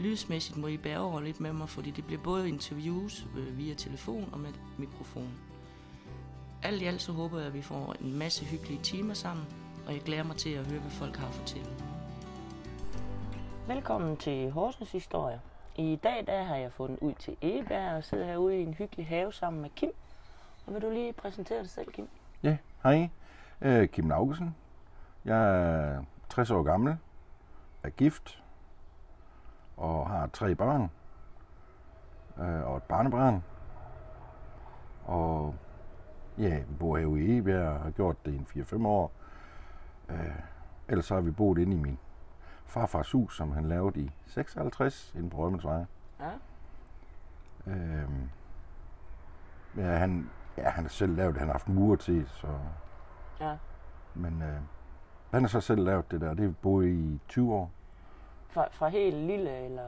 Lydsmæssigt må I bære over lidt med mig, fordi det bliver både interviews øh, via telefon og med mikrofon. Alt i alt så håber jeg, at vi får en masse hyggelige timer sammen, og jeg glæder mig til at høre, hvad folk har at fortælle. Velkommen til Horsens Historie. I dag der har jeg fundet ud til Egeberg og sidder herude i en hyggelig have sammen med Kim. Og vil du lige præsentere dig selv, Kim? Ja, hej. Øh, Kim Laugesen. Jeg er 60 år gammel, er gift og har tre børn øh, og et barnebarn. Og ja, vi bor herude i Egebjerg og har gjort det i 4-5 år. Øh, ellers så har vi boet inde i min farfars hus, som han lavede i 56 inde på Rømensvej. Ja. Øh, ja, han, ja, han har selv lavet det. Han har haft murer til, så... Ja. Men øh, han har så selv lavet det der. Det vi boet i 20 år. Fra, fra helt lille, eller...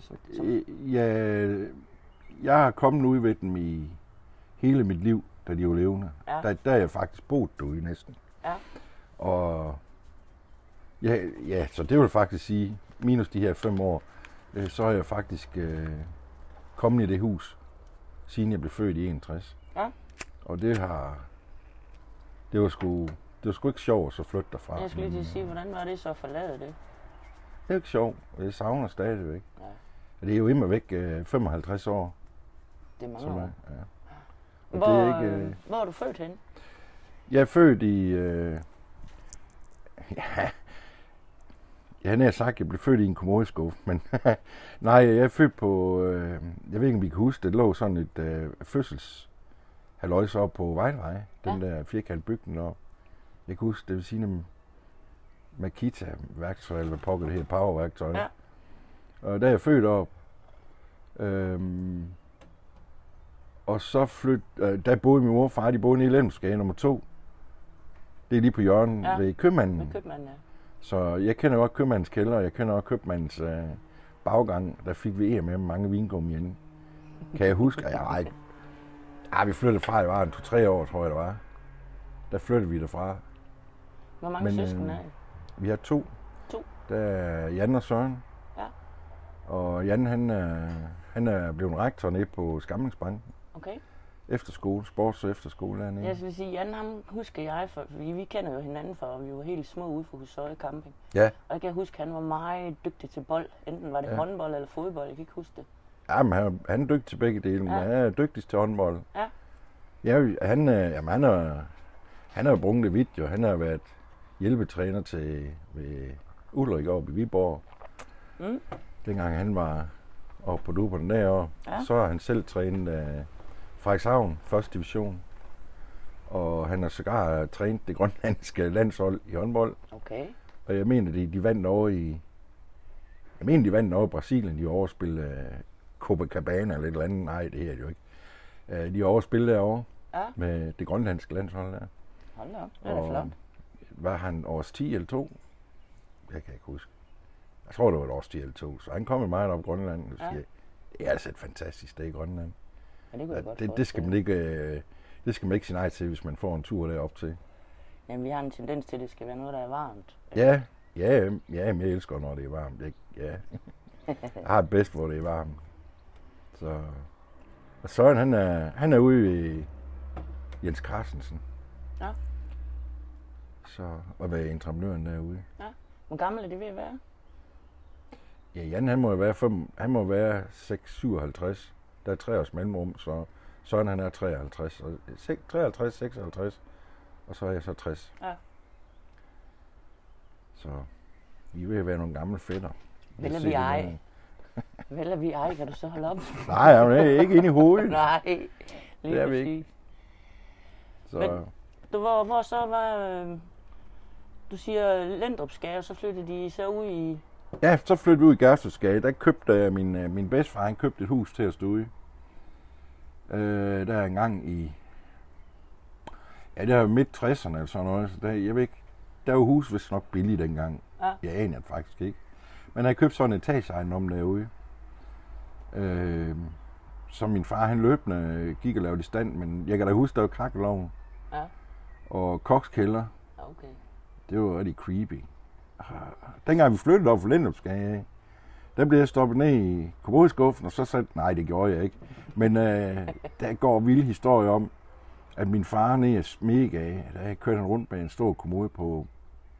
Som, som, Øh, Ja, jeg har kommet ud ved dem i hele mit liv, da de var levende. Ja. Der, der er jeg faktisk boet derude næsten. ja. Og ja, ja, så det vil faktisk sige, minus de her fem år, øh, så er jeg faktisk øh, kommet i det hus, siden jeg blev født i 61. Ja. Og det har, det var sgu, det var sgu ikke sjovt at så flytte derfra. Jeg skulle lige sige, hvordan var det så at forlade det? Det er ikke sjovt, og jeg savner stadigvæk. Ja. Og Det er jo immer væk øh, 55 år. Det er mange år. er, ja. Og Hvor, det er ikke, øh, hvor er du født hen? Jeg er født i... Øh, ja, jeg nær sagt, at jeg blev født i en kommodeskuffe, men nej, jeg er født på... Øh, jeg ved ikke, om vi kan huske det. Lå sådan et øh, fødsels halløjs op på Vejlevej. Den der firkant bygning op. Jeg kan huske, det vil sige, Makita-værktøj, eller hvad pokker det her, powerværktøj. Ja. Og der er jeg født op. Øhm, og så flyt, øh, der boede min mor og far, de boede nede i Lemsgade nummer to. Det er lige på hjørnet Ja, ved købmanden. Med købmanden, ja. Så jeg kender godt købmandens kælder, og jeg kender også købmandens øh, baggang. Der fik vi med mange vingummi inde. Kan jeg huske? Ja, nej. Ah, vi flyttede fra, det var en to-tre år, tror jeg, det var. Der flyttede vi derfra. Hvor mange Men, øh, søskende er I? Vi har to. To? Der er Jan og Søren. Ja. Og Jan, han er, han er blevet rektor nede på Skamlingsbanken. Okay. Efterskole, sports- og efterskole dernede. Jeg vil sige, Jan, ham husker jeg, for vi, vi kender jo hinanden fra, vi var helt små ude for Husøje Camping. Ja, Og jeg kan huske, han var meget dygtig til bold. Enten var det ja. Håndbold eller fodbold, jeg kan ikke huske det. Jamen, han, er- han er dygtig til begge dele, men Ja. han er dygtigst til håndbold. Ja. Ja, han, er- jamen, han, er, han har jo brugt det vidt, jo. Han har været hjælpetræner til ved Ulrik oppe i Viborg. Mm. Dengang han var oppe på duberne derovre. Ja. Så har han selv trænet af Frederikshavn, første division. Og han har sågar trænet det grønlandske landshold i håndbold. Okay. Og jeg mener, de, de vandt over i... Jeg mener, de vandt over i Brasilien. De overspillede uh, Copacabana eller et eller andet. Nej, det her er det jo ikke. Uh, de overspillede derovre Ja, med det grønlandske landshold der. hold da op. Det er da flot. Var han års 10 eller 2? Jeg kan ikke huske. Jeg tror, det var et års 10 eller 2. Så han kom med meget op i Grønland og Ja. siger, det er altså et fantastisk sted i Grønland. Ja, det kunne godt Det, det, skal man ikke, øh, det skal man ikke sige nej til, hvis man får en tur derop til. Jamen, vi har en tendens til, at det skal være noget, der er varmt. Ja, ja, ja, men jeg elsker, når det er varmt. Jeg, ja. jeg har det bedst, hvor det er varmt. Så, og Søren, han er, han er ude i Jens Carstensen. Ja. Så, og være entreprenøren derude. Hvor gammel er det ved at være? Ja, Jan, han må være, fem, han må være 6-57. Der er tre års mellemrum, så Søren han er 53. Og, sek- 53, 56, og så er jeg så 60. Ja. Så vi er ved at være nogle gamle fætter. Vel vi ej. Vel er vi ej, kan du så holde op? Nej, jeg er ikke inde i hovedet. Nej, lige Det er vi ikke. Så, Men- Du, hvor, hvor så var... Øh, du siger Lendrupsgade, og så flyttede de så ud i... ja, så flyttede vi ud i Gerstesgade. Der købte jeg min, øh, min bedstefar, han købte et hus til at stå i. Øh, der er engang i... Ja, det er jo midt 60'erne eller sådan noget. Så der, jeg ved ikke, der var hus vist nok billigt dengang. Ja. Jeg aner det faktisk ikke. Men jeg købte sådan en etageejendom derude. Øh, så min far, han løbende gik og lavede i stand, men jeg kan da huske, der var kakkeloven. Ja. Og kokskælder. Okay. Det var rigtig creepy. Dengang vi flyttede op for Lindupsgade, der blev jeg stoppet ned i kommodeskuffen, og så sagde nej, det gjorde jeg ikke. Men øh, der går en vild historie om, at min far nede i Smegade, der kørte han rundt med en stor kommode på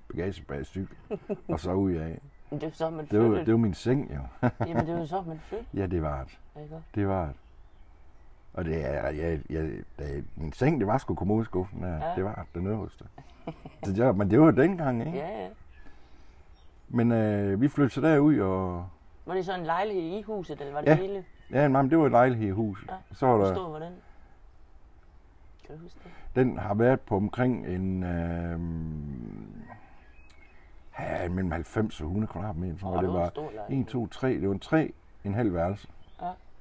bagagebagcykel, og så ud af. Det jo så, man Det var, flyttede. det var min seng, jo. Jamen, det jo så, man flyttede. ja, det var det. Det var det. Og det er, jeg, jeg, det, min seng, det var sgu kommodeskuffen. Ja. Det var det øverste. Så det, var- men det var dengang, ikke? Ja, ja. Men øh, vi flyttede så derud, og Var det så en lejlighed i huset, eller var det Ja. hele? ja, men det var et lejlighed i huset. Ja. Så var Hvor der, stor var den? Kan du huske det? den har været på omkring en, øh, ja, mellem 90 og 100 kvadratmeter. tror jeg. det var en var stor lejlighed. 1, 2, 3, det var en 3, en halv værelse.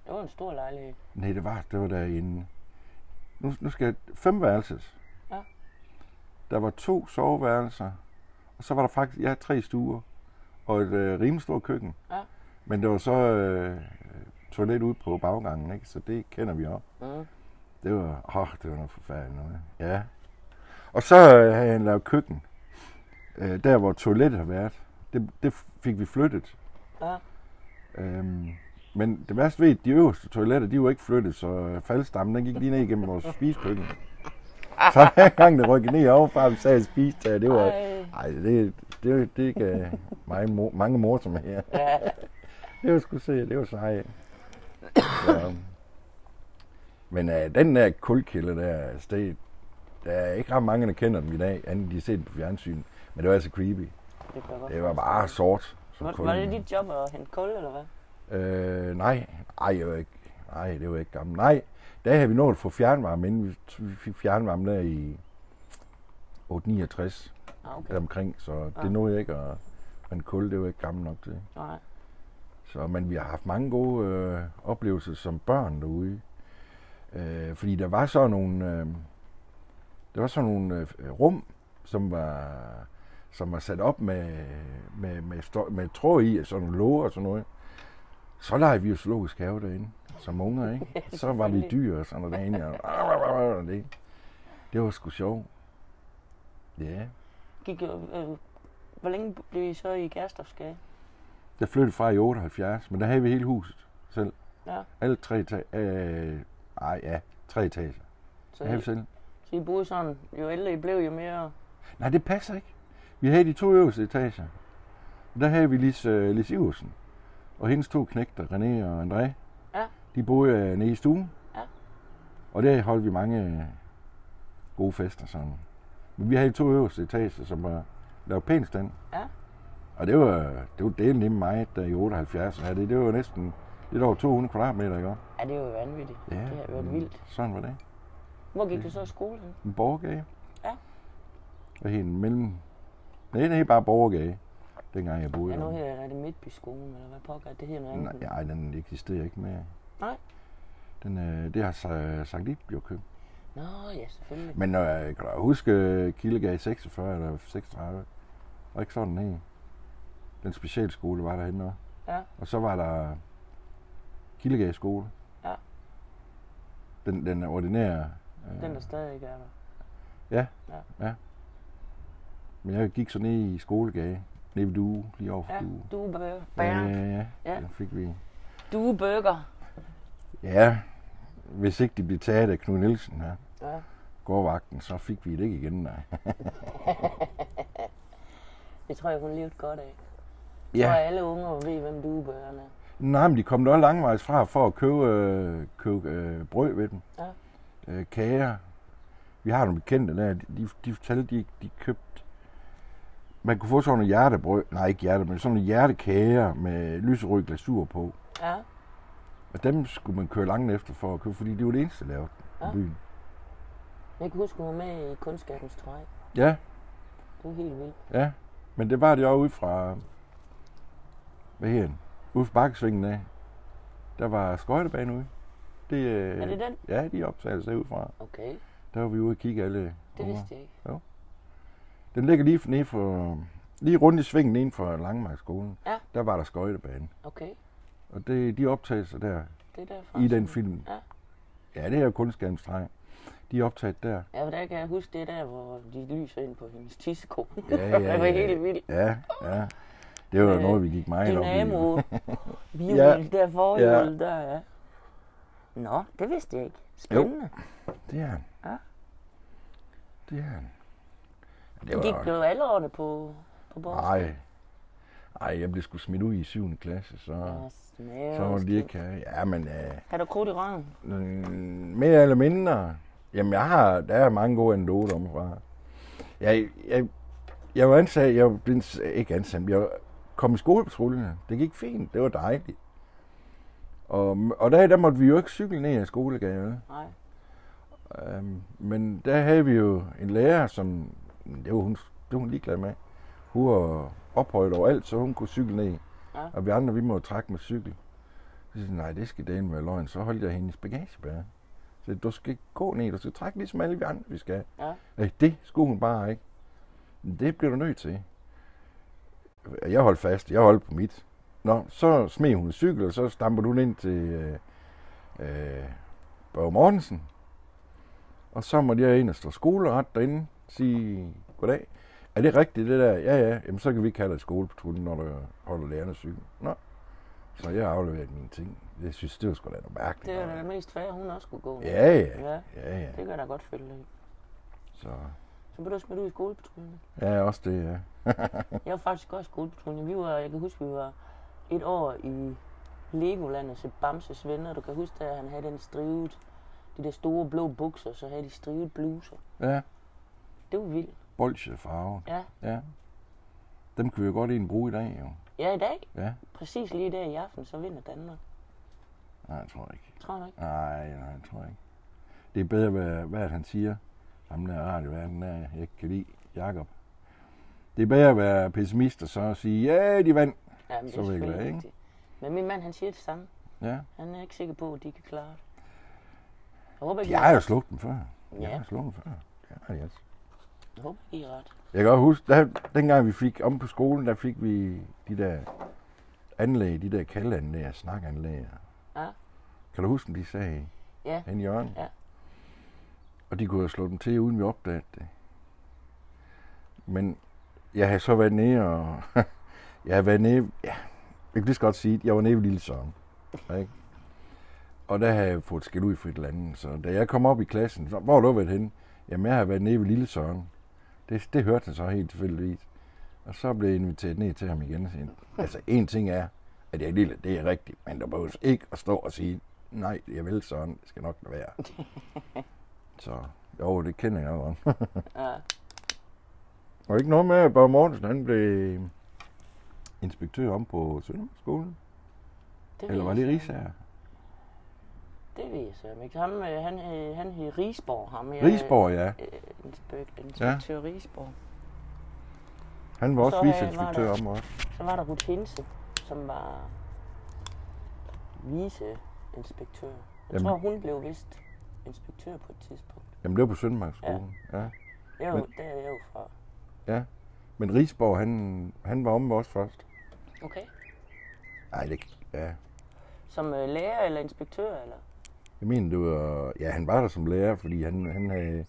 Det var en stor lejlighed. Nej, det var, det var der en, nu, nu skal jeg, fem værelses. Ja. Der var to soveværelser, og så var der faktisk, ja, tre stuer, og et øh, rimelig stort køkken. Ja. Men det var så øh, toilet ude på baggangen, ikke? så det kender vi også. Mm. Det var, åh, det var noget forfærdeligt noget. Ja. Og så øh, havde han lavet køkken. Øh, der hvor toilettet har været. Det, det fik vi flyttet. Ja. Øhm, men det værste ved, at de øverste toiletter, de var ikke flyttet, så øh, faldstammen, den gik lige ned igennem vores spisekøkken. Så hver gang det rykkede ned overfra, vi sagde spise der, det var... Ej. Ej, det, det, det gav mig mor, mange morsomheder. Ja. Det var sgu se, det var sejt. Så. Men uh, den der kulkilde der, altså, det, der er ikke ret mange, der kender dem i dag, andet de har set den på fjernsyn. Men det var altså creepy. Det, Det var bare sort. som Var, var det dit job at hente kul, eller hvad? Øh, nej, ej, jeg var ikke, nej, det var ikke gammel. Nej, der havde vi nået at få fjernvarme, inden vi, fik fjernvarme der i 869 Ah, okay. omkring, så det Ja. nåede jeg ikke at, men kul, det var ikke gammel nok til. Nej. Så, men vi har haft mange gode øh, oplevelser som børn derude. Øh, fordi der var så nogle, øh, der var så nogle øh, rum, som var, som var sat op med, med, med, stå, med tråd i, og sådan nogle låger og sådan noget. Så legede vi jo zoologisk have derinde, som unger, ikke? Så var vi dyr og sådan noget derinde, og, og det, det var sgu sjovt. Ja. Gik, øh, øh, hvor længe blev I så i Gerstofsgade? Jeg flyttede fra i 78, men der havde vi hele huset selv. Ja. Alle tre etager. Øh, ej, ja, tre etager. Så, Det havde I, selv. så I boede sådan, jo ældre I blev, jo mere... Nej, det passer ikke. Vi havde de to øverste etager. Og der havde vi Lis, uh, Lis Iversen. Og hendes to knægter, René og André. Ja. De boede uh, nede i stuen. Ja. Og der holdt vi mange uh, gode fester sådan. Men vi havde de to øverste etager, som var lavet pænt stand. Ja. Og det var, det var delen nemme mig, der i 78 havde det. Det var næsten lidt over 200 kvadratmeter, ikke? Ja, det var jo vanvittigt. Ja, Det har været vildt. Sådan var det. Hvor gik du så i skole? En borgergade. Ja. Og helt mellem... Nej, det er bare borgergade, dengang jeg boede Ja, nu her er det Midtbyskolen, eller hvad pokker er det her noget Nej, andet? nej, den eksisterer ikke mere. Nej. Den, øh, det har Sa- Sankt Ib jo købt. Nå, ja, selvfølgelig. Men øh, kan du huske øh, Kildegade 46 eller 36? Og ikke sådan en. Den specialskole var derhenne også. Ja. Og så var der Kildegade skole. Ja. Den, den ordinære. Øh, Den, der stadig ikke er der. Men jeg gik så ned i skolegade. Nede ved Due, lige over for Ja, Due. duebøger. Ja, Bæren. ja, ja. Ja. Den fik vi. Duebøger. Ja, hvis ikke de blev taget af Knud Nielsen her, Ja. gårdvagten, så fik vi det ikke igen, nej. Det tror jeg, hun levede godt af. Ja. Ja. Og alle unge ved, hvem duebøgerne er. Nej, men de kom da langvejs fra for at købe, øh, købe øh, brød ved dem. Ja. Øh, kager. Vi har nogle bekendte der, de, de fortalte, de, de købte... Man kunne få sådan nogle hjertebrød, nej ikke hjerte, men sådan nogle hjertekager med lyserød glasur på. Ja. Og dem skulle man køre langt efter for at købe, fordi det var det eneste, der lavede Ja. i byen. Jeg kan huske, hun var med i Kunstskabens Træ. Ja, Det var helt vildt. ja. Men det var det også ude fra... Hvad den? Ude fra Bakkesvingen af. Der var skøjtebane ude. Det, øh, Er det den? Ja, de optagelser derudfra. Okay, Der var vi ude og kigge alle det vidste jeg ikke. Den ligger lige, nede for, lige rundt i svingen inden for Langmarkskolen. Ja. Der var der skøjtebane. Okay, Og det, de optagelser der det er derfor. i den film. Ja. Ja, det er jo kunstskærmstreg. De er optaget der. Ja, for der kan jeg huske det der, hvor de lyser ind på hendes tissekone. Ja, ja, det var ja. helt vildt. Ja, ja. Det var Øh, noget, vi gik meget op i. Dynamo. Bihjul, Ja. der forhjul, der ja. Nå, det vidste jeg ikke. Spændende. Det er han. Ja. Det er han. Det Det gik var... blev alle årene på, på bordet. Nej. Ej, jeg blev sgu smidt ud i 7. klasse, så, Ja, så må også de ikke. Ja, men øh, Har du krudt i røven? øh, mere eller mindre... Jamen, jeg har... Der er mange gode anekdoter om fra. Jeg, jeg, jeg var ansat... Jeg var blevet, ikke ansat, jeg kom i skolepatruljen. Det gik fint. Det var dejligt. Og, og der, der måtte vi jo ikke cykle ned af skolegaden. vel? Nej. Øhm, men der havde vi jo en lærer, som det var hun, det var hun ligeglad med. Hun var ophøjet over alt, så hun kunne cykle ned. Ja. Og vi andre, vi må trække med cykel. Så jeg, nej, det skal det være løgn. Så holdt jeg hendes bagagebære. Så du skal ikke gå ned, du skal trække ligesom alle vi andre, vi skal. Ja. Øh, det skulle hun bare ikke. Men Det bliver du nødt til. Jeg holdt fast, jeg holdt på mit. Nå, så smed hun en cykel, og så stamper du ind til øh, øh, Børge Mortensen. Og så måtte jeg ind og stå skoleret derinde, sige goddag. Er det rigtigt det der? Ja, ja. Jamen, så kan vi dig i skolepatruljen, når du holder lærerne cykel. Nå. Så jeg afleverede mine ting. Jeg synes, det var sgu da noget mærkeligt. Det er da mest fair, hun også skulle gå. Ja, ja. ja. Ja, ja. Det kan jeg da godt følge. Så, Så blev du smidt ud i skolepatruljen. ja, også det, ja. Jeg var faktisk også i skolepatruljen. Vi var, jeg kan huske, vi var et år i Legoland og se Bamses venner. Du kan huske, at han havde den strivet, de der store blå bukser, så havde de strivet bluser. Ja, Det var vildt. bolsjefarve. Ja. Ja. Dem kan vi jo godt egentlig bruge i dag, jo. Ja, i dag. Ja. Præcis lige der i aften, så vinder Danmark. Nej, jeg tror ikke. Tror du ikke? Nej, nej, jeg tror ikke. Det er bedre, hvad, hvad han siger. Ham der radioverden der, jeg ikke kan lide, Jakob. Det er bedre at være pessimist og så sige, ja, de vandt. Ja, men det Så er vil jeg selvfølgelig glad, ikke? rigtigt. Men min mand, han siger det samme. Ja. Han er ikke sikker på, at de kan klare det. Jeg håber ikke, Jeg I har jo slået dem før. Jeg Ja. har slået dem før. Ja, yes. Ikke, I er ret. Jeg kan godt huske, der, dengang vi fik om på skolen, der fik vi de der anlæg, de der kaldeanlæg, snakanlæg. Ja. Kan du huske, de sagde Ja. hen i hjørnet? Ja. Og de kunne jo slå dem til, uden vi opdagede det. Men jeg har så været nede og... jeg har været nede... Ja, jeg kan lige så godt sige, at jeg var nede ved Lille Søren. Ikke? Og der har jeg fået skæld ud for et eller andet. Så da jeg kom op i klassen, så, hvor har du været henne? Jamen, jeg har været nede ved Lille Søren. Det, det hørte han så helt tilfældigvis. Og så blev jeg inviteret ned til ham igen. og sagde, Altså, en ting er, at jeg lille, det er rigtigt, men der behøves ikke at stå og sige, nej, jeg vil sådan, det skal nok være. så jo, det kender jeg godt. Ja. Det ikke noget med, at Børge Mortensen, han blev inspektør om på Sønderskolen? Eller var jeg det Risager? Det ved jeg så ikke. Ham, øh, han, øh, han hed Rigsborg. Ham, jeg, Rigsborg, ja. Øh, inspek- inspektør ja. Rigsborg. Han var Og også så havde- viceinspektør var om også. Så var der Ruth Hinse, som var viceinspektør. Jeg Jamen. tror, hun blev vist inspektør på et tidspunkt. Jamen, det var på Søndermarkskolen. Ja. Jeg er jo, Men- der er jeg jo fra. Men Rigsborg, han, han var om os først. Okay. Nej, det, ja. Som øh, lærer eller inspektør, eller? Jeg mener, det var... Ja, han var der som lærer, fordi han, han havde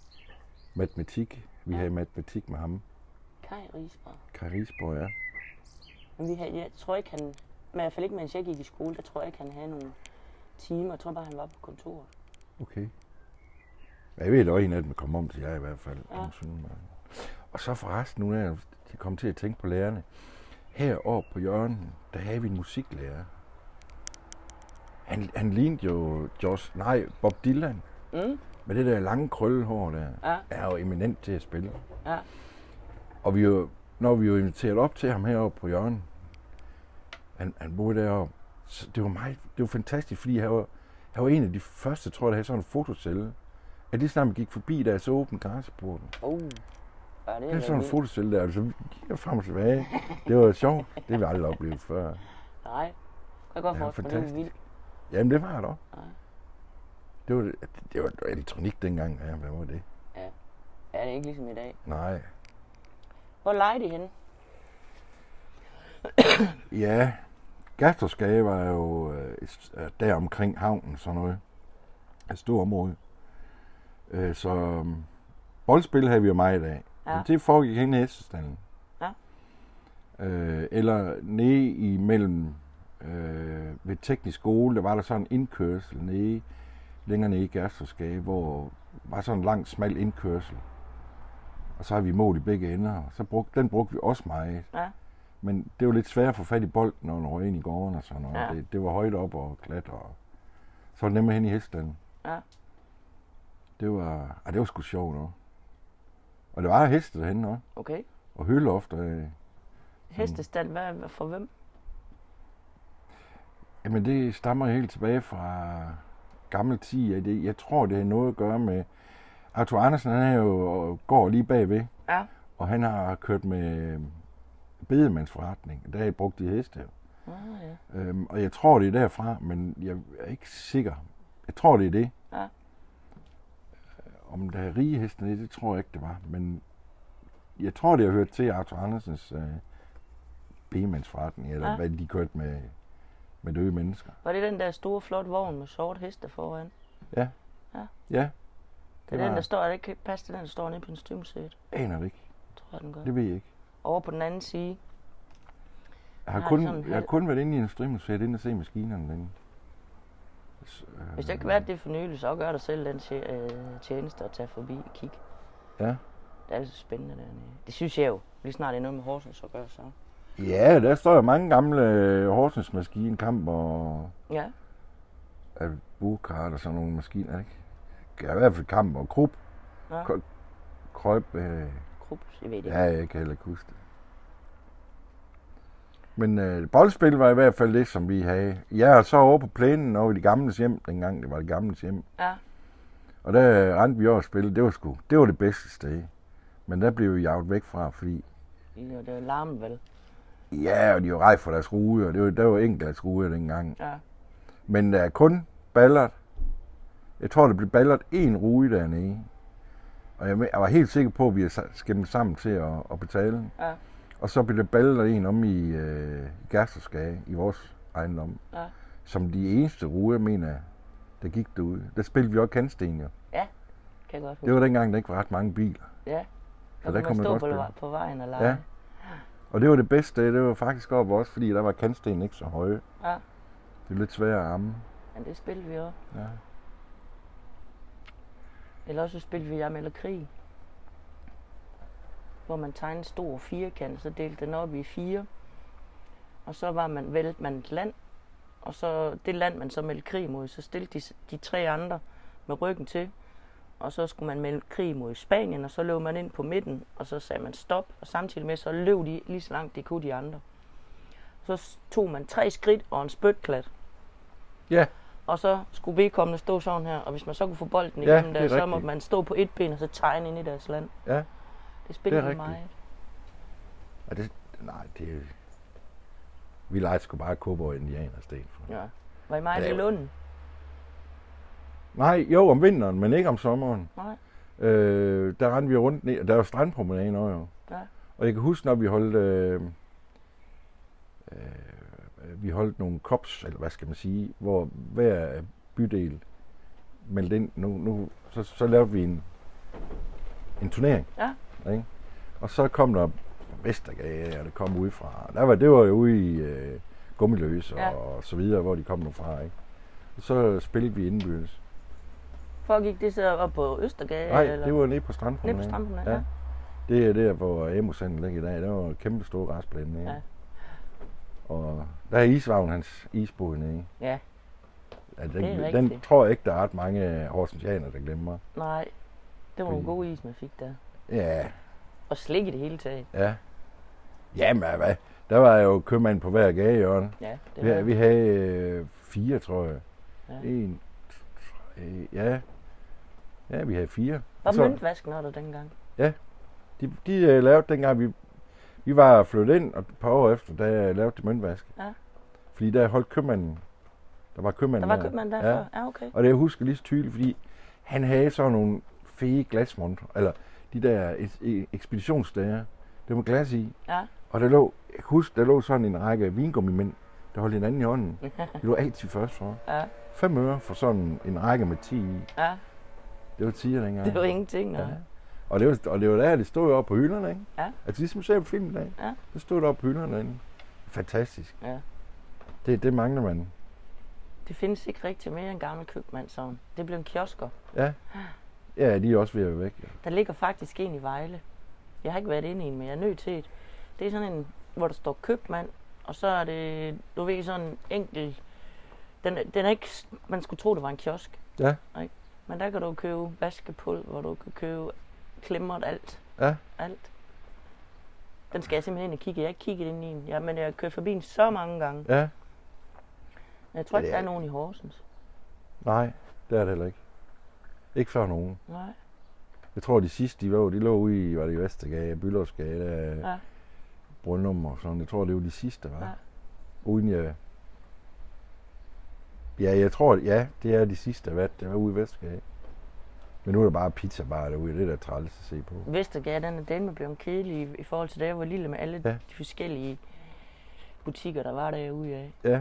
matematik. Vi Ja. havde matematik med ham. Kai Rigsborg. Kai Rigsborg, ja. Men vi havde, jeg tror ikke, han... Men i hvert fald ikke, mens jeg gik i skole, der tror jeg ikke, han havde nogle timer. Jeg tror bare, han var på kontoret. Okay. Jeg ved, var en af dem, kom om til jer i hvert fald. Ja. Søndermark. Og så forresten, nu er jeg de kom til at tænke på lærerne. Heroppe på hjørnet, der havde vi en musiklærer. Han, han lignede jo Josh, nej, Bob Dylan. Mm? Med det der lange krøllehår der. Ja. Er jo eminent til at spille. Ja. Og vi jo, når vi jo inviteret op til ham heroppe på hjørnet, han, han boede deroppe, så det var meget, det var fantastisk, fordi han var, han var en af de første, tror jeg, der havde sådan en fotocelle. At lige snart man gik forbi der, så åbent garageporten. Oh. Ja, det Det er er sådan en fotocelle der, så gik jeg frem og tilbage. Det var sjovt. Det har vi aldrig oplevet før. Nej. Kan jeg godt Ja, mig, det er vildt. Jamen, det var det også. Det var, det var elektronik dengang, ja, hvad var det? Ja, det er ikke ligesom i dag. Nej. Hvor leger de henne? Ja, Gasterskage var jo øh, der omkring havnen, sådan noget. Et stort område. Øh, så um, boldspil havde vi jo meget af. Ja. Ja. Det foregik hen i hestestallen. Ja. Øh, eller nede imellem øh, ved teknisk skole, der var der sådan en indkørsel nede, længere nede i Gasterskage, hvor var sådan en lang, smal indkørsel. Og så har vi mål i begge ender, og så brug, den brugte vi også meget. Ja. Men det var lidt svært at få fat i bolden, når den røg ind i gården og sådan noget. Ja. Det, det var højt op og klatre. Og så var det nemmere hen i hestestanden. Ja. Det var, ah, det var sgu sjovt også. Og der var heste derhen også. Okay. Og hølloft. Øh, Hestestand, hvad for hvem? Jamen det stammer helt tilbage fra gammel tid. jeg tror, det har noget at gøre med... Arthur Andersen, han er jo går lige bagved. Ja. Og han har kørt med bedemandsforretning. Der har jeg brugt de heste. jo. Ah, ja. Øhm, og jeg tror, det er derfra, men jeg er ikke sikker. Jeg tror, det er det. Ja. Øh, Om der er rige heste, det, det tror jeg ikke, det var. Men jeg tror, det har hørt til Arthur Andersens øh, bedemandsforretning, eller ja. hvad de kørte med, med døde mennesker. Var det den der store, flot vogn med sort heste foran? Ja. Ja. Ja, Det er var- den, der står, er det ikke passe til den, der står nede på Industrimuseet? aner det ikke. Tror jeg, den gør. Det ved jeg ikke. Over på den anden side. Jeg har, kun, jeg har kun været inde i Industrimuseet, inde og se maskinerne derinde. Så, øh, Hvis det ikke har været det for nylig, så gør dig selv den øh, tjeneste at tage forbi og kigge. Ja. Det er altid spændende dernede. Det synes jeg jo. Lige snart det er noget med Horsens at gøre, så. Ja, der står jo mange gamle øh, Horsens maskinkamp og Ja, af Burkhardt og sådan nogle maskiner, ikke? Ja, i hvert fald kamp og krup. ja. Krøb, øh, Krups, jeg ved det ja, jeg kan heller ikke huske det. Men øh, boldspil var i hvert fald det, som vi havde. Jeg er så over på plænen over i de gamle hjem, dengang det var det gamle hjem. Ja, Og der rendte vi over at spille. Det var sgu, det var det bedste sted. Men der blev vi jaget væk fra, fordi det er larmen vel. Ja, og de var rej for deres og det var, der var enkelt ruge dengang. Ja, Men er kun ballert. Jeg tror, det blev ballert en ruge dernede. Og jeg, jeg var helt sikker på, at vi har skæmt sammen til at, at betale. ja, Og så blev det ballert en om i øh, i Gersterskage, i vores ejendom. ja. Som de eneste ruge, jeg mener, der gik derude. Der spillede vi også kantsten, jo. Kan jeg godt huske. Det var dengang, der ikke var ret mange biler. Ja. Så Så der kunne man stå på, på vejen og lege. Ja. Og det var det bedste, det var faktisk op også, fordi der var kantsten ikke så høje. Ja. Det er lidt svært at ramme. Men det spillede vi også. Ja. Eller også så spillede vi Jam eller Krig. Hvor man tegnede en stor firkant, så delte den op i fire. Og så var man, vælte man et land, og så det land, man så meldte krig mod, så stillede de, de tre andre med ryggen til. Og så skulle man melde krig mod Spanien, og så løb man ind på midten, og så sagde man stop, og samtidig med så løb de lige så langt de kunne de andre. Så tog man tre skridt og en spytklat. Ja. Og så skulle vedkommende stå sådan her, og hvis man så kunne få bolden Ja, igennem er der, så rigtigt. måtte man stå på et ben og så tegne ind i deres land. Ja. Det spillede Det er meget. ja det, nej, det er... Vi legede sgu bare kobber og indianer for. Ja. Var I meget Ja, i Lunden? Nej, jo, om vinteren, men ikke om sommeren. Nej. Øh, der rendte vi rundt ned, der var strandpromenaden også jo. Ja. Og jeg kan huske, når vi holdt, øh, øh, vi holdt nogle kops, eller hvad skal man sige, hvor hver bydel meldte ind, nu, nu, så, så lavede vi en, en turnering. Ja. Ikke? Og så kom der Vestergade, og det kom udefra. Der var, det var jo ude i øh, Gummiløs og, Ja. og så videre, hvor de kom nu fra. Ikke? Og så spillede vi indbyrdes. Foregik det så op på Østergade? Nej, eller? det var nede på Nede strandpromenaden. på strandpromenaden, Ja. ja. Det er der, hvor Amosanden ligger i dag. Der var en kæmpe stor græsplæne nede. Ja. Og der er isvagn, hans isbåd nede. Ja, Ja, den, Det er den tror jeg ikke, der er ret mange horsensianer, der glemmer. nej. Det var Fordi- gode is, man fik der. Ja, Og slik i det hele taget. ja. Jamen, hvad? Der var jo købmand på hver gadehjørne. Ja, det Vi, var vi havde øh, fire, tror jeg. Ja. En, tre, ja. Ja, vi havde fire. Var Så- møntvasken der dengang? De, de uh, lavede dengang, vi, vi var flyttet ind, og et par år efter, der lavede de møntvask. Ja. Fordi der holdt købmanden Der var købmand Der var købmand der ja. før? Ja, okay. Og det jeg husker lige så tydeligt, fordi han havde sådan nogle fede glasmontre, eller de der e- ekspeditionsdager, det var glas i. Ja. Og der lå, jeg kan huske, der lå sådan en række vingummimænd, der holdt hinanden i hånden. Det lå altid først for. Ja, 5 øre for sådan en række med 10 i. ja. Det var 10 dengang. Det var ingenting, Ja. nej. Og det var, og det var der, det stod oppe på hylderne, ikke? Ja. Altså ligesom ser på film i dag. Ja. Det stod der oppe på hylderne derinde. Fantastisk. Ja. Det, det mangler man. Det findes ikke rigtig mere en gammel købmand sådan. Det blev en kiosker. Ja. Ja, de er også ved at være væk. Ja. Der ligger faktisk en i Vejle. Jeg har ikke været inde i en, men jeg er nødt til et. Det er sådan en, hvor der står købmand, og så er det, du ved, sådan en enkelt... Den, den er ikke, man skulle tro, det var en kiosk. Ja. Ikke? Men der kan du købe vaskepulver, du kan købe klemmer alt. Ja. Alt. Den skal jeg simpelthen ind og kigge. Jeg har ikke kigget ind i den. Ja, men jeg har kørt forbi den så mange gange. Ja. Jeg tror ikke, Ja, der det er er- nogen i Horsens. Nej, det er det heller ikke. Ikke før nogen. Nej. Jeg tror, de sidste, de lå, de lå ude i, var det i Vestergade, Byllovsgade, der, Ja. Brøndum og sådan. Jeg tror, det var de sidste, var. Ja. Uden jeg... Ja, jeg tror, ja, det er de sidste, hvad det var ude i Vestergade. Men nu er der bare pizza bare derude, det er da træls at se på. Vestergade, den er den blevet kedelig i, i forhold til da jeg var lille med alle Ja. de forskellige butikker, der var derude af. Ja,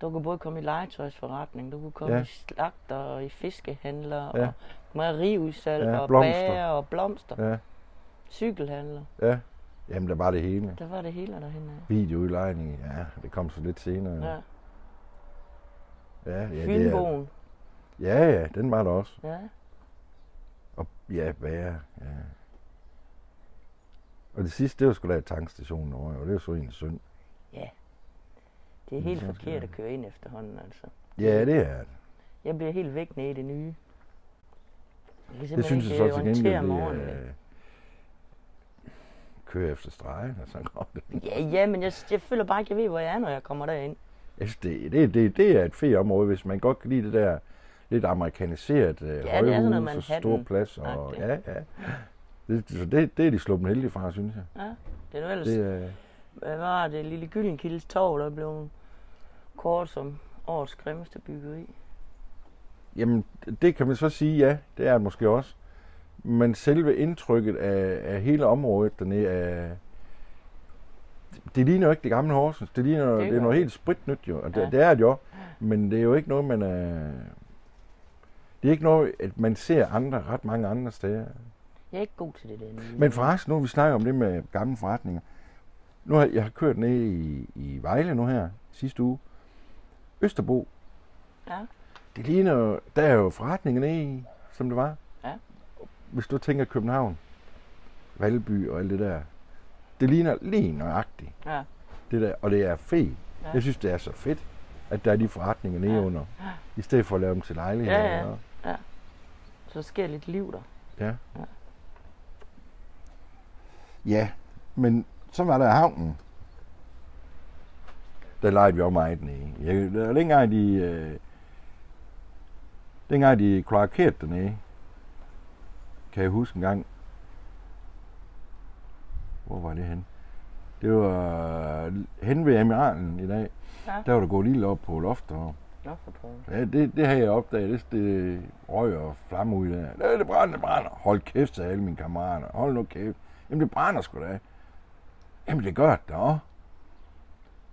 Du kunne både komme i legetøjsforretning, du kunne komme Ja. i slagter og i fiskehandler Ja. og mejeriudsalg Ja, og blomster. bager og blomster. ja, Cykelhandler. ja. Jamen, der var det hele. Der var det hele derhen. Videoudlejning, ja, det kom så lidt senere. Ja. Ja, ja det er, Fynboen. ja, ja, den var der også. Ja. Og ja, bager, ja. Og det sidste, det var sgu da tankstationen over, og det var så egentlig synd. Det er helt Så- forkert at køre ind efterhånden, altså. Ja, det er det. Jeg bliver helt væk nede i det nye. Jeg Det synes jeg så ikke, til øh, gengæld, det er køre efter stregen, og så går det. Ja, ja, men jeg, jeg føler bare ikke, jeg ved, hvor jeg er, når jeg kommer derind. Jeg synes, det, det, det, det er et fedt område, hvis man godt kan lide det der lidt amerikaniseret øh, noget højhus og Manhattan. plads. Og, ja, ja. Det, så det, det er de sluppet heldige fra, synes jeg. Ja, det er nu ellers, Det, er- hvad var det, lille Gyllenkildes Torv, der blev kort som årets grimmeste byggeri. Jamen, det kan man så sige, ja, det er det måske også. Men selve indtrykket af, af hele området dernede er... Det ligner jo ikke det gamle Horsens. Det, ligner, det, Det det er noget helt spritnyt jo, og det, Ja. det er det jo. Men det er jo ikke noget, man er... Det er ikke noget, at man ser andre, ret mange andre steder. Jeg er ikke god til det der. Men forresten, nu vi snakker om det med gamle forretninger. Nu har jeg har kørt ned i, i Vejle nu her, sidste uge. Østerbro, Ja, det ligner der er jo forretninger nede i, som det var. Ja. Hvis du tænker København, Valby og alt det der. Det ligner lige nøjagtigt, ja, det der, og det er fedt. Ja. Jeg synes, det er så fedt, at der er de forretninger nede Ja. under. I stedet for at lave dem til lejligheder. Ja, ja. og- så der sker lidt liv der. Ja. Ja. Ja, men så var der havnen. Der legede vi også meget nede. Jeg, der dengang, de... Øh, dengang de kloakerede dernede, kan jeg huske en gang. Hvor var det hen? Det var hen ved Amiralen i dag. Ja. Der var der gået lige op på loftet. Og, ja, det, det havde jeg opdaget. Det, det røg og flamme ud der. Det, det brænder, det brænder. Hold kæft, sagde alle mine kammerater. Hold nu kæft. Jamen, det brænder sgu da. Jamen, det gør det da.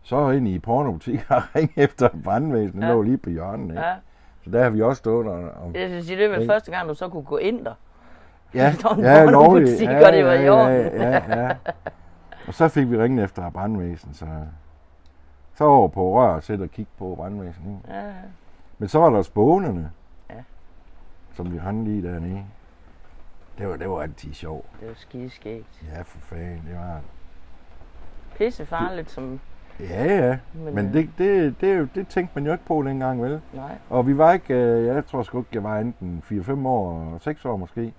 Så ind i pornobutikken og ringe efter brandvæsenet. Ja. Lå lige på hjørnet. Ikke? Ja, Så der har vi også stået og... og jeg synes, det er Ikke? første gang, du så kunne gå ind der. Ja, ja, lovligt. og det var ja, ja, ja, ja. Og så fik vi ringet efter brandvæsen, så... Så over på rør og sætte og kigge på brandvæsenet. Ikke? Ja, ja. Men så var der spånerne, Ja. som vi rendte lige dernede. Det var, det var altid sjovt. det var skideskægt. Ja, for fanden, det var det. Pisse farligt som... Ja, ja. Men, Men øh, det, det, det, det tænkte man jo ikke på dengang, vel? Nej. Og vi var ikke, øh, jeg tror sgu ikke, jeg var enten 4-5 år, 6 år måske.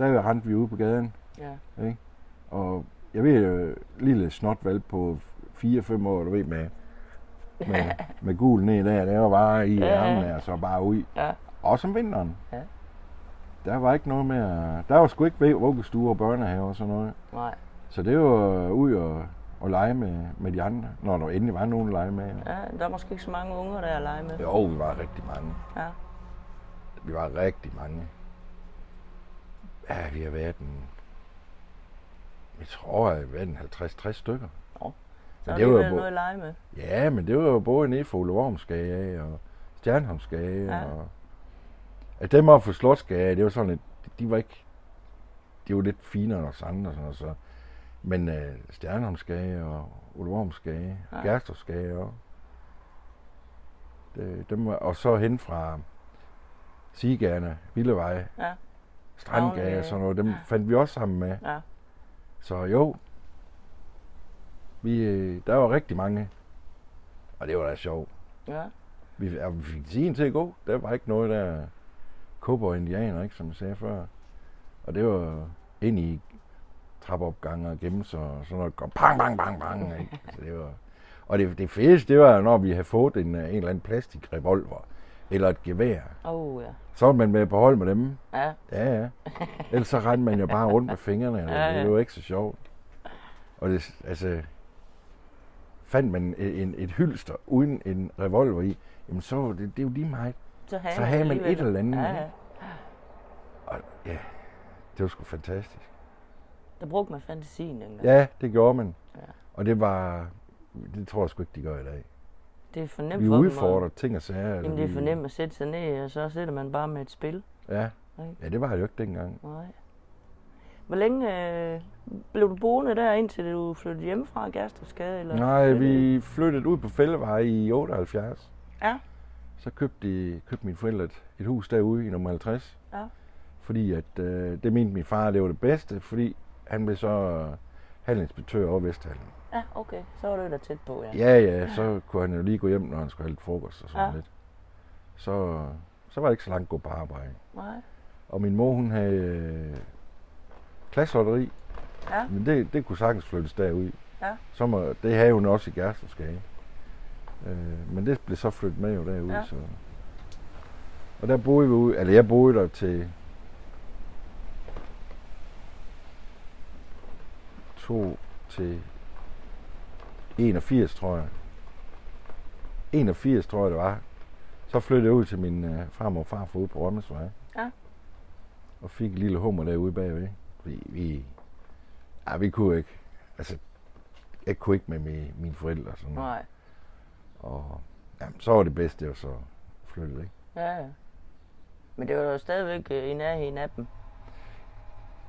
Der rendte vi ude på gaden. Ja. Og jeg ved jo, lille snotvalg på 4-5 år, du ved, med, med, med gul ned der, det var bare i ja. ærmene, og så bare ud. Ja. Også om vinteren. Ja. Der var ikke noget med, at- der var sgu ikke vuggestue og børnehave og sådan noget. Nej. Så det var ud og og lege med, med de andre, når der endelig var nogen at lege med. Ja, der er måske ikke så mange unger, der er at lege med. Jo, vi var rigtig mange. Ja. Vi var rigtig mange. Ja, vi har været en... Jeg tror, jeg har været en 50-60 stykker. Så Men det det var jo- noget at lege med. Ja, men det var jo både nede for Ole Wormsgade og Stjernholmsgade, Ja. og... At dem oppe for Slotsgade, det var sådan lidt... De var ikke... De var lidt finere end os andre, sådan noget, så... Men uh, Stjernholmsgade og Ole Wormsgade, Ja. Gerstersgade og... Det, dem var, og så hen fra Sigerne, Villevej, Ja. Strandgade Havnegade. og sådan noget, dem fandt vi også sammen med. Ja. Så jo, vi, øh, der var rigtig mange, og det var da sjovt. Ja. Vi, ja, vi fik tiden til at gå. Der var ikke noget der kobber indianer, ikke, som jeg sagde før. Og det var ind i trappeopgange og gemmes og sådan noget. Kom, bang, bang, bang, bang. Ikke? Altså, det var, og det, det fedeste, det var, når vi havde fået en, en eller anden plastikrevolver eller et gevær. Oh, ja. Så var man med på hold med dem. Ja. Ja, ja. Ellers så rendte man jo bare rundt med fingrene. Ja, ja. Det var ikke så sjovt. Og det, altså, fandt man en, en, et hylster uden en revolver i, jamen så var det, det er jo lige meget. Så havde, Så havde man alligevel- et eller andet, Ja, ja. Og ja, det var sgu fantastisk. Der brugte man fantasien dengang. Ja, det gjorde man. Ja. Og det var, det tror jeg sgu ikke, de gør i dag. Det er for nemt Vi for dem. udfordrer ting og sager. Jamen, det er for nemt at sætte sig ned, og så sætter man bare med et spil. Ja. Ja, det var det jo ikke dengang. Nej. Hvor længe øh, blev du boende der, indtil du flyttede hjemmefra Gerstensgade? Eller Nej, vi flyttede ud på Fællevej i 78. Ja. Så købte, de, købte mine forældre et, et hus derude i nummer 50. Ja. Fordi at, øh, det mente min far, det var det bedste, fordi han blev så øh, halvinspektør over Vesthallen. Ja, okay. Så var du da tæt på, ja. Ja, ja, så kunne han jo lige gå hjem, når han skulle have lidt frokost og sådan Ja. lidt. Så, så var det ikke så langt at gå på arbejde. Nej. Og min mor, hun havde øh, klasselotteri, Ja. men det, det kunne sagtens flyttes derud. Ja. Så må, det havde hun også i Gerstensgade. Øh, men det blev så flyttet med jo derude. Ja. Så. Og der boede vi ude, eller jeg boede der til to til 81, tror jeg. 81, tror jeg det var. Så flyttede jeg ud til min øh, farmor og farfar ude på Rømmesvej. Ja. Og fik en lille hummer derude bagved. Vi, vi, ja, vi kunne ikke. Altså, jeg kunne ikke med mine, mine forældre. Sådan. noget. Nej. Og ja, så var det bedste jo så flyttet, ikke? Ja, ja. Men det var jo stadigvæk øh, i nærheden af dem.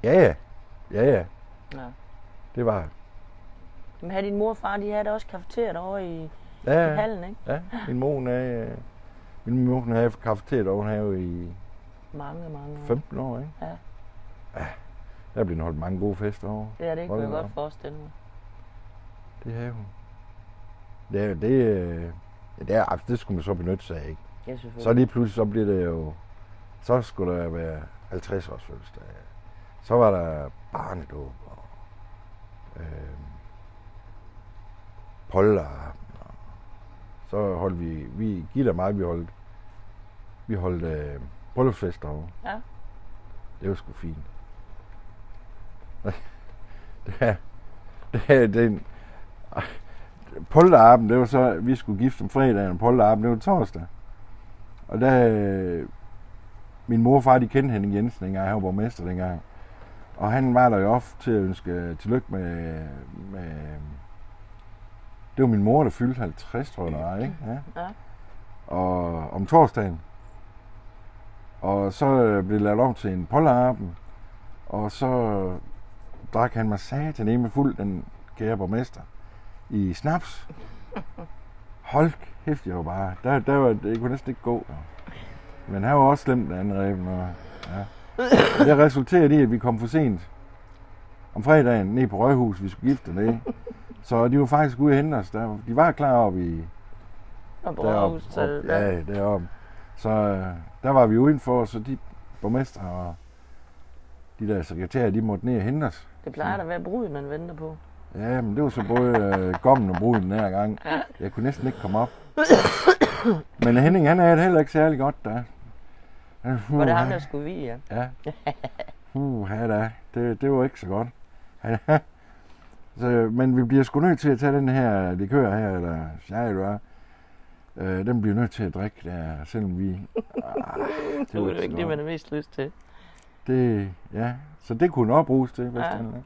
Ja, ja. Ja, ja. Ja. Det var Men havde din mor og far, de havde da også kafeteriet over i, ja, i ja. hallen, ikke? ja. Min mor, hun er, øh, min mor, hun havde kafeteret, og hun havde jo i Mange, mange år. 15 år, ikke? Ja. ja. Der blev holdt mange gode fester over. Det er det kunne jeg godt forestille mig. Det havde hun. Det, er- det, øh, ja, det, er, altså, det skulle man så benytte sig af, ikke? Ja, selvfølgelig. Så lige pludselig, så bliver det jo... Så skulle der være 50 års fødselsdag. Så var der barnedåb. Øh, polteraften. Så holdt vi... vi Gitte og mig, vi holdt... Vi holdt øh, bryllupsfest derovre. Ja. Det var sgu fint. det er... Det er den... Polteraften, det var så... Vi skulle gifte om fredagen, og polteraften, det var torsdag. Og der... øh, Min mor og far, de kendte Henning Jensen dengang, han var borgmester dengang. Og han var der jo ofte til at ønske tillykke med, med... Det var min mor, der fyldte 50, tror jeg, der var, ikke? Ja. Ja. Og om torsdagen. Og så blev det lavet om til en polterarben. Og så drak han mig satan med fuld, den kære borgmester, i snaps. Hold kæft, jeg var bare... Der, der var, det kunne næsten ikke gå. Men han var også slemt, den anden reben. Og, ja. Det resulterede i, at vi kom for sent om fredagen ned på Røghus, vi skulle gifte det. Så de var faktisk ude og hente os. Der, de var klar op i, deroppe. Så, op, ja, deroppe. Så øh, der var vi udenfor, så de borgmester og de der sekretærer, de måtte ned og hente os. Det plejer da at være brud, man venter på. Ja, men det var så både øh, gommen og bruden den her gang. Jeg kunne næsten ikke komme op. Men Henning, han er det heller ikke særlig godt, der. Var det ham, der skulle vi, ja? Ja. Uh, ja da. Det, det var ikke så godt. Så, men vi bliver sgu nødt til at tage den her likør her, eller du er. Øh, den bliver nødt til at drikke der, selvom vi... Ah, det var jo ikke det, man har mest lyst til. Det, ja, så det kunne nok bruges til, hvis Ja. den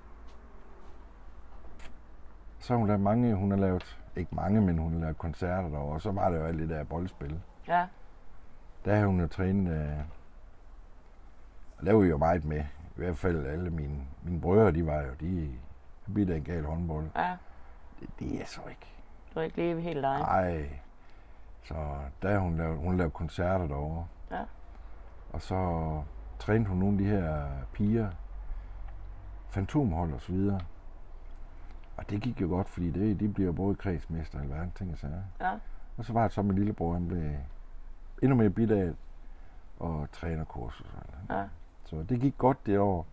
Så har hun lavet mange, hun har lavet, ikke mange, men hun har lavet koncerter derovre, og så var det jo alt det der boldspil. Ja, Der har hun jo trænet, øh, og der var jo meget med. I hvert fald alle mine, mine brødre, de var jo, de af en gal håndbold. ja. Det, det er så ikke. Du har ikke levet helt dig. Nej. Så der hun lavet, hun lavede koncerter derovre. Ja. Og så trænede hun nogle af de her piger, fantomhold og så videre. Og det gik jo godt, fordi det, de bliver både kredsmester og alverden ting og sager. Ja. Og så var det så, min lillebror, han blev endnu mere bidt af og trænerkursus. Ja. Så det gik godt det år.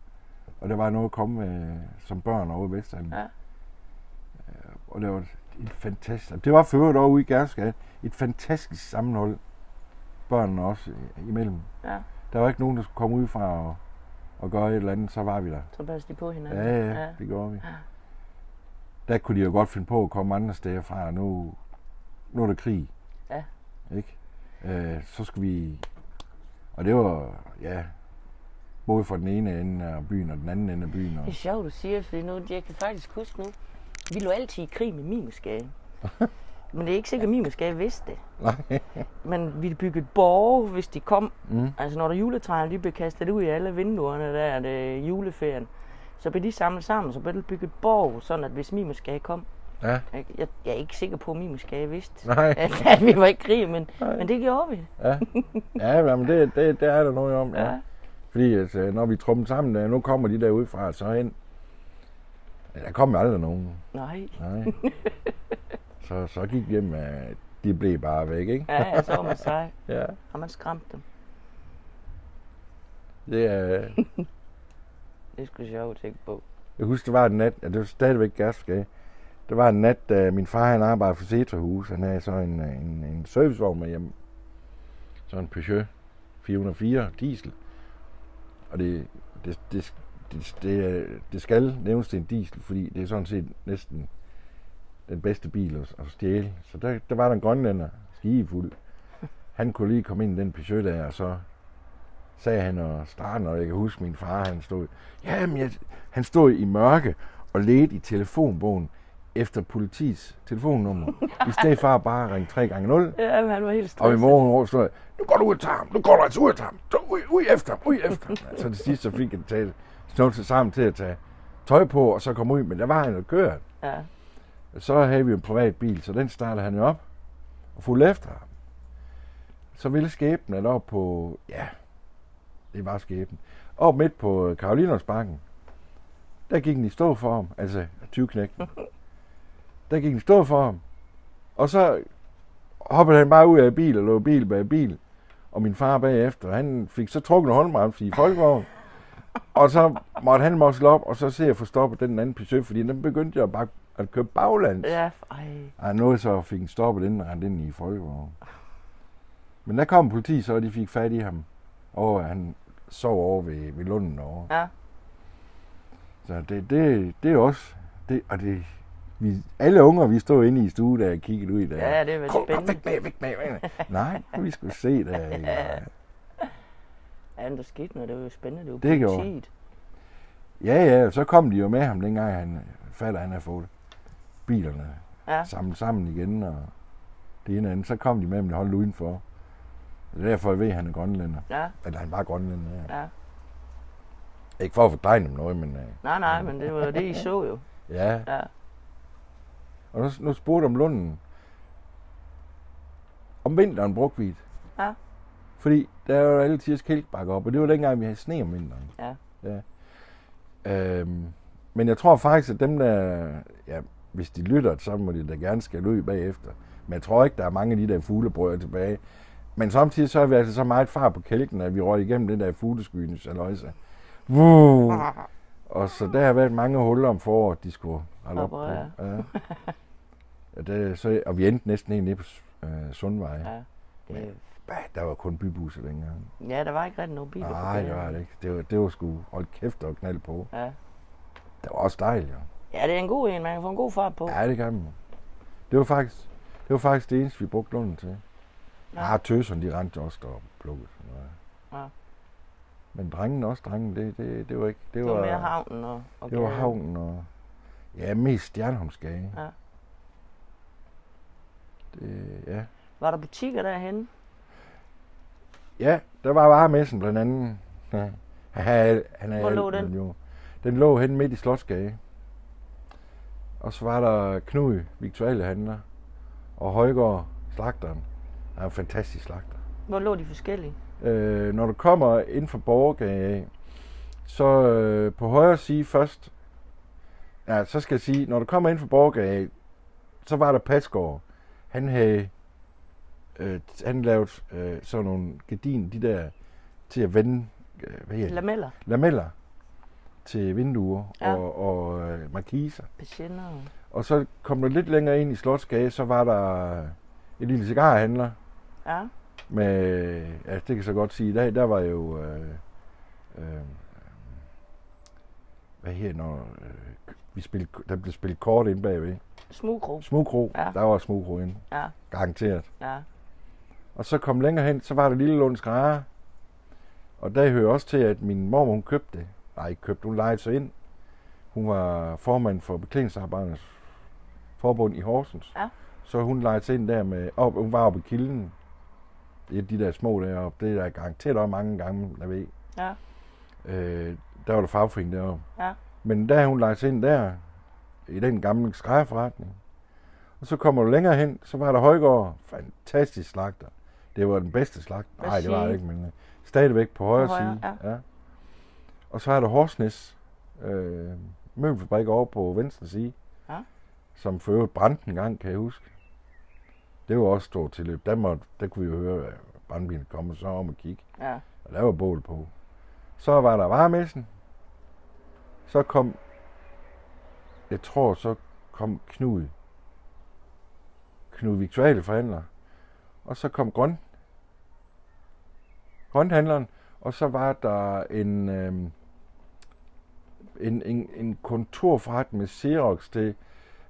Og der var noget at komme med som børn over i Vestland. Ja. Og det var et, fantastisk... Det var for øvrigt over i Gærsgade. Et fantastisk sammenhold. Børnene også i- imellem. Ja. Der var ikke nogen, der skulle komme ud fra og, og gøre et eller andet. Så var vi der. Så passer de på hinanden. Ja, ja, ja. det gjorde vi. Ja. Der kunne de jo godt finde på at komme andre steder fra. Nu, nu er der krig. Ja. Ikke? Øh, så skal vi... Og det var, ja, både fra den ene ende af byen og den anden ende af byen. Det er Og, sjovt, du siger, for nu, jeg kan faktisk huske nu, vi lå altid i krig med Mimersgade. Men det er ikke sikkert, at Mimersgade vidste det. nej. Men vi byggede borge, hvis de kom. Mm. Altså når der juletræerne de blev kastet ud i alle vinduerne der, det juleferien, så blev de samlet sammen, så blev der bygget borg, sådan at hvis Mimersgade kom, Ja, jeg, jeg, jeg er ikke sikker på, at Mimersgade vidste, nej. at, at vi var i krig, men, Nej. men det gjorde vi. Ja, ja men det, det, det er der noget om. Ja. Ja. Fordi altså, når vi trummer sammen, der, nu kommer de der udefra, så hen. Der kom aldrig nogen. Nej. Nej. så, så gik hjem med, de blev bare væk, ikke? Ja, ja, så var man sej, Ja. og man skræmte dem. Det er, Det er sgu sjovt at tænke på. jeg husker, det var en nat, ja, det var stadigvæk Gasgade. Det var en nat, da min far han arbejdede for Cetrahus. Han havde så en, øh, en, en servicevogn med hjem. Så en Peugeot 404 diesel. Og det, det, det, det, det, det skal nævnes til en diesel, fordi det er sådan set næsten den bedste bil at, at stjæle. Så der, der var der en grønlænder, skigefuld. Han kunne lige komme ind i den Peugeot der, og så sagde han og starten, og jeg kan huske min far, han stod, jamen, jeg, han stod i mørke og ledte i telefonbogen efter politiets telefonnummer, i stedet for at bare ringe 3 gange 0. Ja, men han var helt Og i stresset. morgen stod jeg, nu går du ud og tager ham, nu går du altså ud og tager ham, Så ud, ud efter ham, ud efter ham. Så til sidst så fik jeg taget snart sig sammen til at tage tøj på, og så komme ud, men der var han jo kørt. Ja. Så havde vi en privat bil, så den startede han jo op og fulgte efter ham. Så ville skæbnen at op på, ja, det var skæbnen, op midt på Karolinersbakken, der gik den i stå for ham, altså 20 knægten. Der gik den stå for ham, og så hoppede han bare ud af bil og lå bil bag bil, og min far bagefter, han fik så trukket en håndbremse i folkevognen, og så måtte han mosle op, og så se at få stoppet den anden Peugeot, fordi den begyndte jo bare at køre baglands. Ja, ej. Ej, nu så fik den stoppet inden og rendte ind i folkevognen. Men der kom politi, så de fik fat i ham. Og han sov over ved, ved Lunden over. Ja. Så det, det, det er også... Det, og det, vi, alle unger, vi stod inde i stue, der og kiggede ud i der. Ja, det var Kom, spændende. væk med, væk med, væk med. Nej, vi skulle se der. Ja, Ja, men der skete noget, det var jo spændende, det var Det gjorde. politiet. ja, ja, så kom de jo med ham, dengang han fatter, han havde fået bilerne Ja. samlet sammen igen, og det ene og andet. Så kom de med ham, og holdt udenfor. Det er derfor, jeg ved, at han er grønlænder. Ja, Eller han var grønlænder, ja. ja. Ikke for at fordregne dem noget, men uh, Nej, nej, men det var det, I så jo. ja. Ja. Og nu, nu spurgte om Lunden. Om vinteren brugte vi det. Ja. Fordi der er jo altid kælkbakke op, og det var dengang, vi havde sne om vinteren. Ja. ja. Øhm, men jeg tror faktisk, at dem der, ja, hvis de lytter, så må de da gerne skal ud bagefter. Men jeg tror ikke, der er mange af de der fuglebrød tilbage. Men samtidig så er vi altså så meget far på kælken, at vi røg igennem den der fugleskyen, saløjse. Woo! Og så der har været mange huller om foråret, de skulle. Operere. Ja. ja det, så, og vi endte næsten helt nede på øh, Sundvej. Ja. Ja. Det, Der var kun bybusser dengang. ja, der var ikke rigtig nogen biler Nej, det var det ikke. Det var, det var sgu, hold kæft, der var knald på. Ja, Det var også dejligt, jo. Ja, det er en god en. Man kan få en god fart på. Ja, det kan man. Det var faktisk det, var faktisk det eneste, vi brugte lunden til. Ja. Ja, tøserne, de rendte også og plukkede. noget. Ja. Men drengen også, drengen, det, det, det var ikke... Det Det var, var mere havnen og, og det var havnen og... Ja, mest Stjernholmsgade. Ja. Det, ja. Var der butikker derhen? ja, der var varemessen blandt andet. Ja. Han er, han er Hvor lå den? Jo. Den lå hen midt i Slotsgade. Og så var der Knud, Victualhandler, og Højgaard, slagteren. Han er en fantastisk slagter. Hvor lå de forskellige? Øh, når du kommer ind for Borgergade så øh, på højre side først, ja, så skal jeg sige, når du kommer ind Borgergade af, så var der Patsgaard. Han havde, øh, han lavede øh, sådan nogle gardiner, de der, til at vende, øh, hvad hedder? Lameller? lameller til vinduer Ja. og, og øh, markiser. Patienter? Og så kom du lidt længere ind i Slotsgade, så var der en lille cigarhandler, Ja. med, ja, det kan så godt sige, der, der var jo, øh, øh, hvad her, når øh, vi spillede, der blev spillet kort ind bagved. Smugkro? Smugkro, Ja. der var smugkro inde, Ja. garanteret. Ja. Og så kom længere hen, så var der Lille Lunds Grare. Og der hører også til, at min mor, hun købte det. Nej, ikke købte, hun lejede sig ind. Hun var formand for beklædningsarbejdernes forbund i Horsens. Ja. Så hun lejede sig ind der med, op, hun var oppe i kilden. Det er de der små deroppe. Det er der garanteret også mange gange, der ved. Ja. Øh, der var der fagforening deroppe. Ja. Men der hun lejede sig ind der, i den gamle skrædderforretning. Og så kommer du længere hen, så var der Højgaard, fantastisk slagter. Det var den bedste slagter. Nej, det var det ikke, men øh, stadigvæk på højre, På højre, side. Ja. Og så er der Horsnes, øh, møbelfabrik over på venstre side, Ja. som for øvrigt brændte en gang, kan jeg huske. Det var også stort tilløb. Der, måtte, der kunne vi jo høre, at brandbilen kom og så om og kigge. Ja. Og der var bål på. Så var der varemessen. Så kom, jeg tror, så kom Knud. Knud Victuale forhandler. Og så kom Grøn. Grønhandleren. Og så var der en, øhm, en, en, en kontorforretning med Xerox til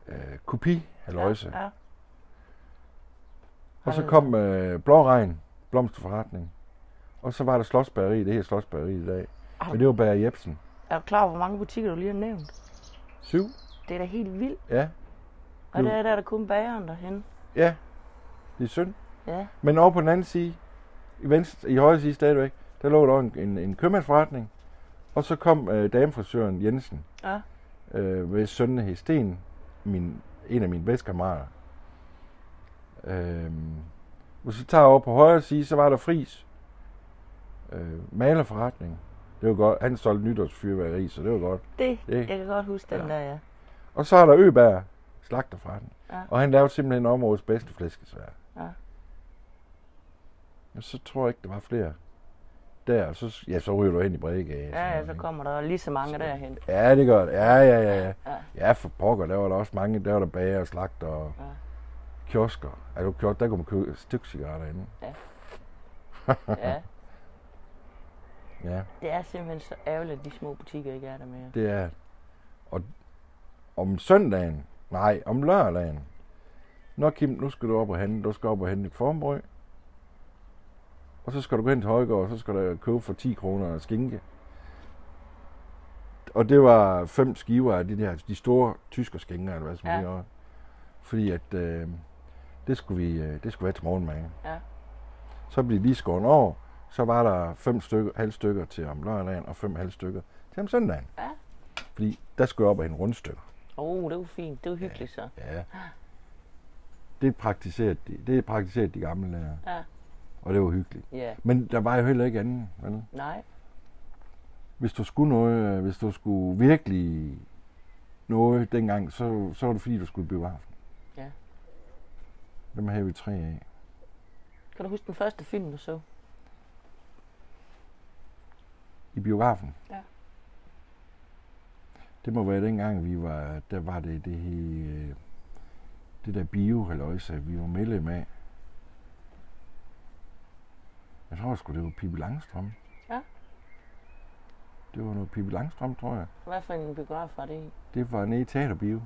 øh, kopi, halløjse. Ja. ja. Og så kom øh, Blåregn, blomsterforretning. Og så var der Slottsbageri, det her Slottsbageri i dag. Men det var Bager Jebsen. Er du klar over, hvor mange butikker du lige har nævnt? Syv? Det er da helt vildt. Ja. Og Jo. der er der, der kun bageren derhen. Ja. Det er synd. Ja. Men over på den anden side, i, venstre, i højre side stadigvæk, der lå der en, en, en købmandsforretning. Og så kom øh, damefrisøren Jensen Ja. øh, ved sønnen hed Sten, min, en af mine bedste kammerater. Øh, hvis vi tager over på højre side, så var der Fris. Øh, malerforretning. Det var godt. Han solgte nytårsfyrværkeri, så det var godt. Det, Det- jeg kan godt huske den Ja. der, ja. Og så er der Øberg, slagterforretning. Ja. Og han lavede simpelthen områdets bedste flæskesvær. Ja. Og så tror jeg ikke, der var flere der. Så, ja, så ryger du hen i Bredegade. Ja, ja, så kommer der lige så mange derhen. Ja, det gør det. Ja, ja, ja, ja. Ja. For pokker, der var der også mange. Der var der bager og slagter og Ja. kiosker. Er du kiosk, der kunne man købe stykcigaretter inde. ja. Ja, Det er simpelthen så ærgerligt, at de små butikker ikke er der mere. det er Og om søndagen, nej, om lørdagen, Nå Kim, nu skal du op og hente, du skal op og hente et formbrød. Og så skal du gå hen til Højgaard, og så skal du købe for 10 kroner skinke. Og det var fem skiver af de der, de store tysker skinker, eller hvad som Ja. ja. var. Fordi at, øh, det, skulle vi, øh, det skulle være til morgenmad. Ja. Så blev de lige skåret over. Så var der fem stykker, halv stykker til om lørdagen, og fem halv stykker til om søndagen. Ja. Fordi der skulle jeg op og hente rundstykker. Åh, oh, det var fint. Det var hyggeligt så. Ja. Det praktiserede de, det praktiserede de gamle lærer. Ja. Og det var hyggeligt. Ja. Men der var jo heller ikke andet. Vel? Nej. Hvis du skulle noget, øh, hvis du skulle virkelig noget dengang, så, så var det fordi, du skulle i biografen. Ja. Dem havde vi tre af. Kan du huske den første film, du så? I biografen? Ja. Det må være dengang, vi var, der var det det, her, det der bio vi var medlem af. Jeg tror sgu, det var Pippi Langstrøm. Ja. Det var noget Pippi Langstrøm, tror jeg. Hvad for en biograf var det i? Det var nede i Teaterbio.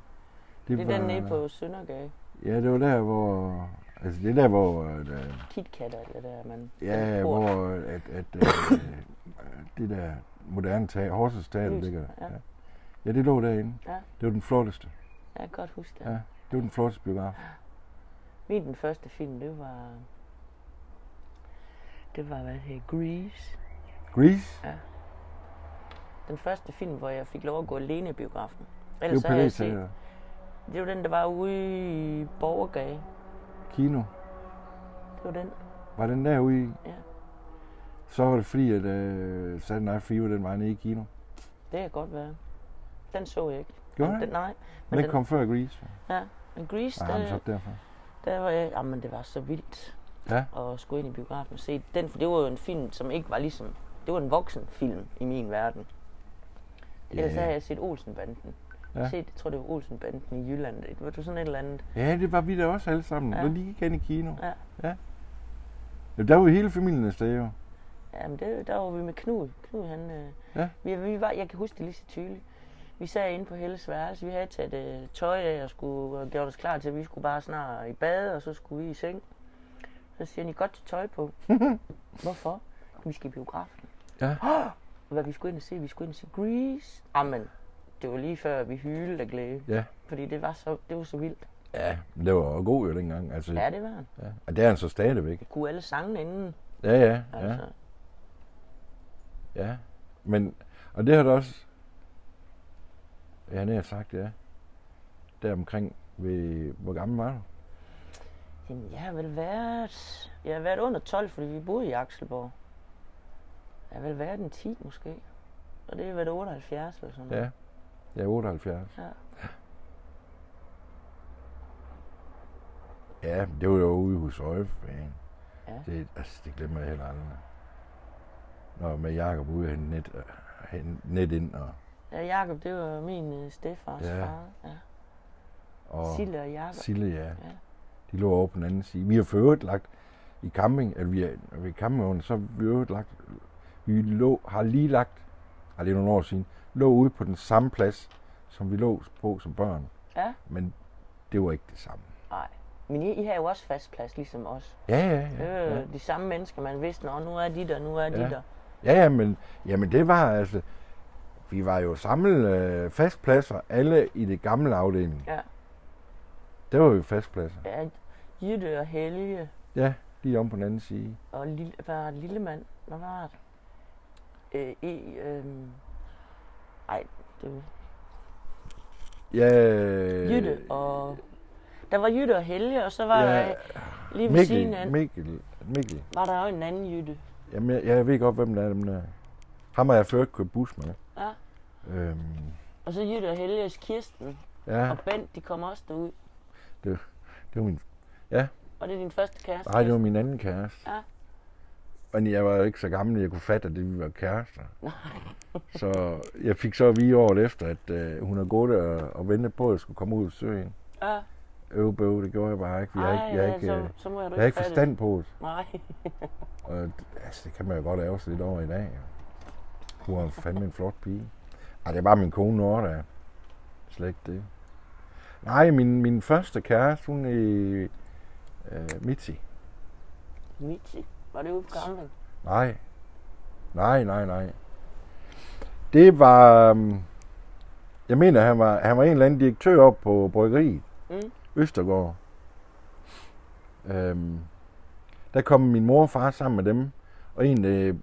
Det, det er den nede på Søndergade. Ja, det var der, hvor... Altså, det er der, hvor... At, øh, KitKat og det der, man... ja, den port. hvor at, at, øh, det der moderne teater, Horsens Teater Lys, ligger der. ja. Ja. ja, det lå derinde. Ja. Det var den flotteste. Jeg kan godt huske det. Ja. Det var den flotteste biograf. Min den første film, det var... Det var, hvad det hedder, Grease. Grease? Den første film, hvor jeg fik lov at gå alene i biografen. Det Ellers var det set, teater. det var den, der var ude i Borgergade. Kino. Det var den. Var den derude i? Ja. Så var det fordi, at uh, Saturday Night Fever, den var nede i kino. Det kan godt være. Den så jeg ikke. Gjorde Men den? den? Nej. Men den kom før Grease. Ja, men Grease, Nej, der, så derfor. der var jeg... Jamen, det var så vildt Ja. at skulle ind i biografen og se den. For det var jo en film, som ikke var ligesom... Det var en voksen film i min verden. Ellers Ja. havde jeg set Olsenbanden. Ja. Set, jeg tror, det var Olsenbanden i Jylland. Det var sådan et eller andet. Ja, det var vi da også alle sammen. Ja. Ja. Når de gik hen i kino. Ja. ja. Ja, der var jo hele familien afsted jo. Jamen, det, der var vi med Knud. Knud, han... Øh, Ja. vi, vi var, jeg kan huske det lige så tydeligt. Vi sad inde på Helles værelse. Vi havde taget øh, tøj af og skulle og gjort os klar til, at vi skulle bare snart i bad, og så skulle vi i seng. Så siger han, I godt til tøj på. Hvorfor? Vi skal i biografen. Ja. Og hvad vi skulle ind og se? Vi skulle ind og se Grease. Jamen, det var lige før vi hylede af glæde. Ja. Fordi det var så, det var så vildt. Ja, det var jo god jo dengang. Altså, Ja, det var han. ja. Og det er han så stadigvæk. Kunne alle sangene inden. Ja, ja, ja. Altså. ja. Men, og det har du også, ja, det har sagt, ja. Der omkring, ved, hvor gammel var du? Jamen, jeg har vel været... Jeg har været under 12, fordi vi boede i Akselborg. Jeg har vel været en 10 måske. Og det har været 78 eller sådan noget. Ja. Ja, 78. Ja. Ja, det var jo ude hos Øje. Ja. Det, altså, det glemmer jeg heller aldrig. Når med Jakob ude hen net, hen, net ind og, Ja, Jakob, det var min øh, stedfars Ja. far. Ja. og Sille og Jakob. Sille, ja. Ja. De lå over på den anden side. Vi har for lagt i camping, at vi er, ved campingvognen, så har vi øvrigt lagt, vi lå, har lige lagt, ej, det nogle år siden, lå ude på den samme plads, som vi lå på som børn. Ja. Men det var ikke det samme. Nej. Men I, I har jo også fast plads, ligesom os. Ja, ja, ja. er Ja, de samme mennesker, man vidste, Nå, nu er de der, nu er de Ja. der. ja, ja men, jamen det var altså, vi var jo samlet øh, fastpladser, alle i det gamle afdeling. Ja. Det var jo fastpladser. Ja, Jytte og Helge Ja, lige om på den anden side. og lille, hvad var det, Lillemand. Hvad var det? Øh, e, øh, ej, det var Ja, Jytte og... Der var Jytte og Helge, og så var ja, der lige ved siden af, Mikkel, Mikkel, Mikkel. var der jo en anden Jytte. Jamen, jeg, jeg ved godt, hvem der er dem der. Ham har jeg før købt bus med. Ja. Øhm, Og så Jytte og Helges Kirsten ja, og Bent, de kom også derud. det var min, Og det er din første kæreste? nej, det var min anden kæreste. Ja. Men jeg var jo ikke så gammel, at jeg kunne fatte, at det vi var kærester. Nej. Så jeg fik så at vide året efter, at øh, hun havde gået og, og ventet på, at jeg skulle komme ud og søge hende. Ja. Øv, bøv, det gjorde jeg bare ikke. Jeg har Ej, ikke, jeg ja, ikke, så, øh, så må jeg, du jeg har ikke forstand på det. Nej. Og altså, det kan man jo godt lave sig lidt over i dag. Hun var fandme en flot pige. Ej, det er bare min kone Nora, der. Slet ikke det. Nej, min, min første kæreste, hun er øh, Mitzi. Mitzi. Var det ude på gamle? Nej. Nej, nej, nej. Det var... Um, jeg mener, han var, han var en eller anden direktør op på bryggeriet. Mm. Østergaard. Øhm, der kom min mor og far sammen med dem, og en, der,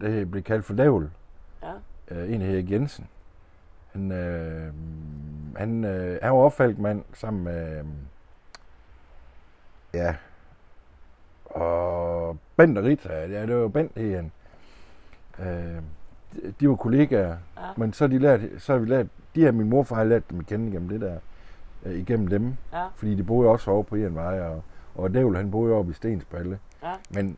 der blev kaldt for Lavl. Ja. Øh, en, der hedder Jensen. Han, øh, han, øh, han var opfaldt sammen med... Øh, ja. Og Bent og Rita, ja, det var Bent, hed han. Øh, de- var kollegaer, Ja. men så har, de lært, så har vi lært, de her min morfar har lært dem at kende igennem det der, øh, igennem dem. Ja. Fordi de boede også over på Ianvej, og, og Dævl, han boede oppe i Stensballe. Ja. Men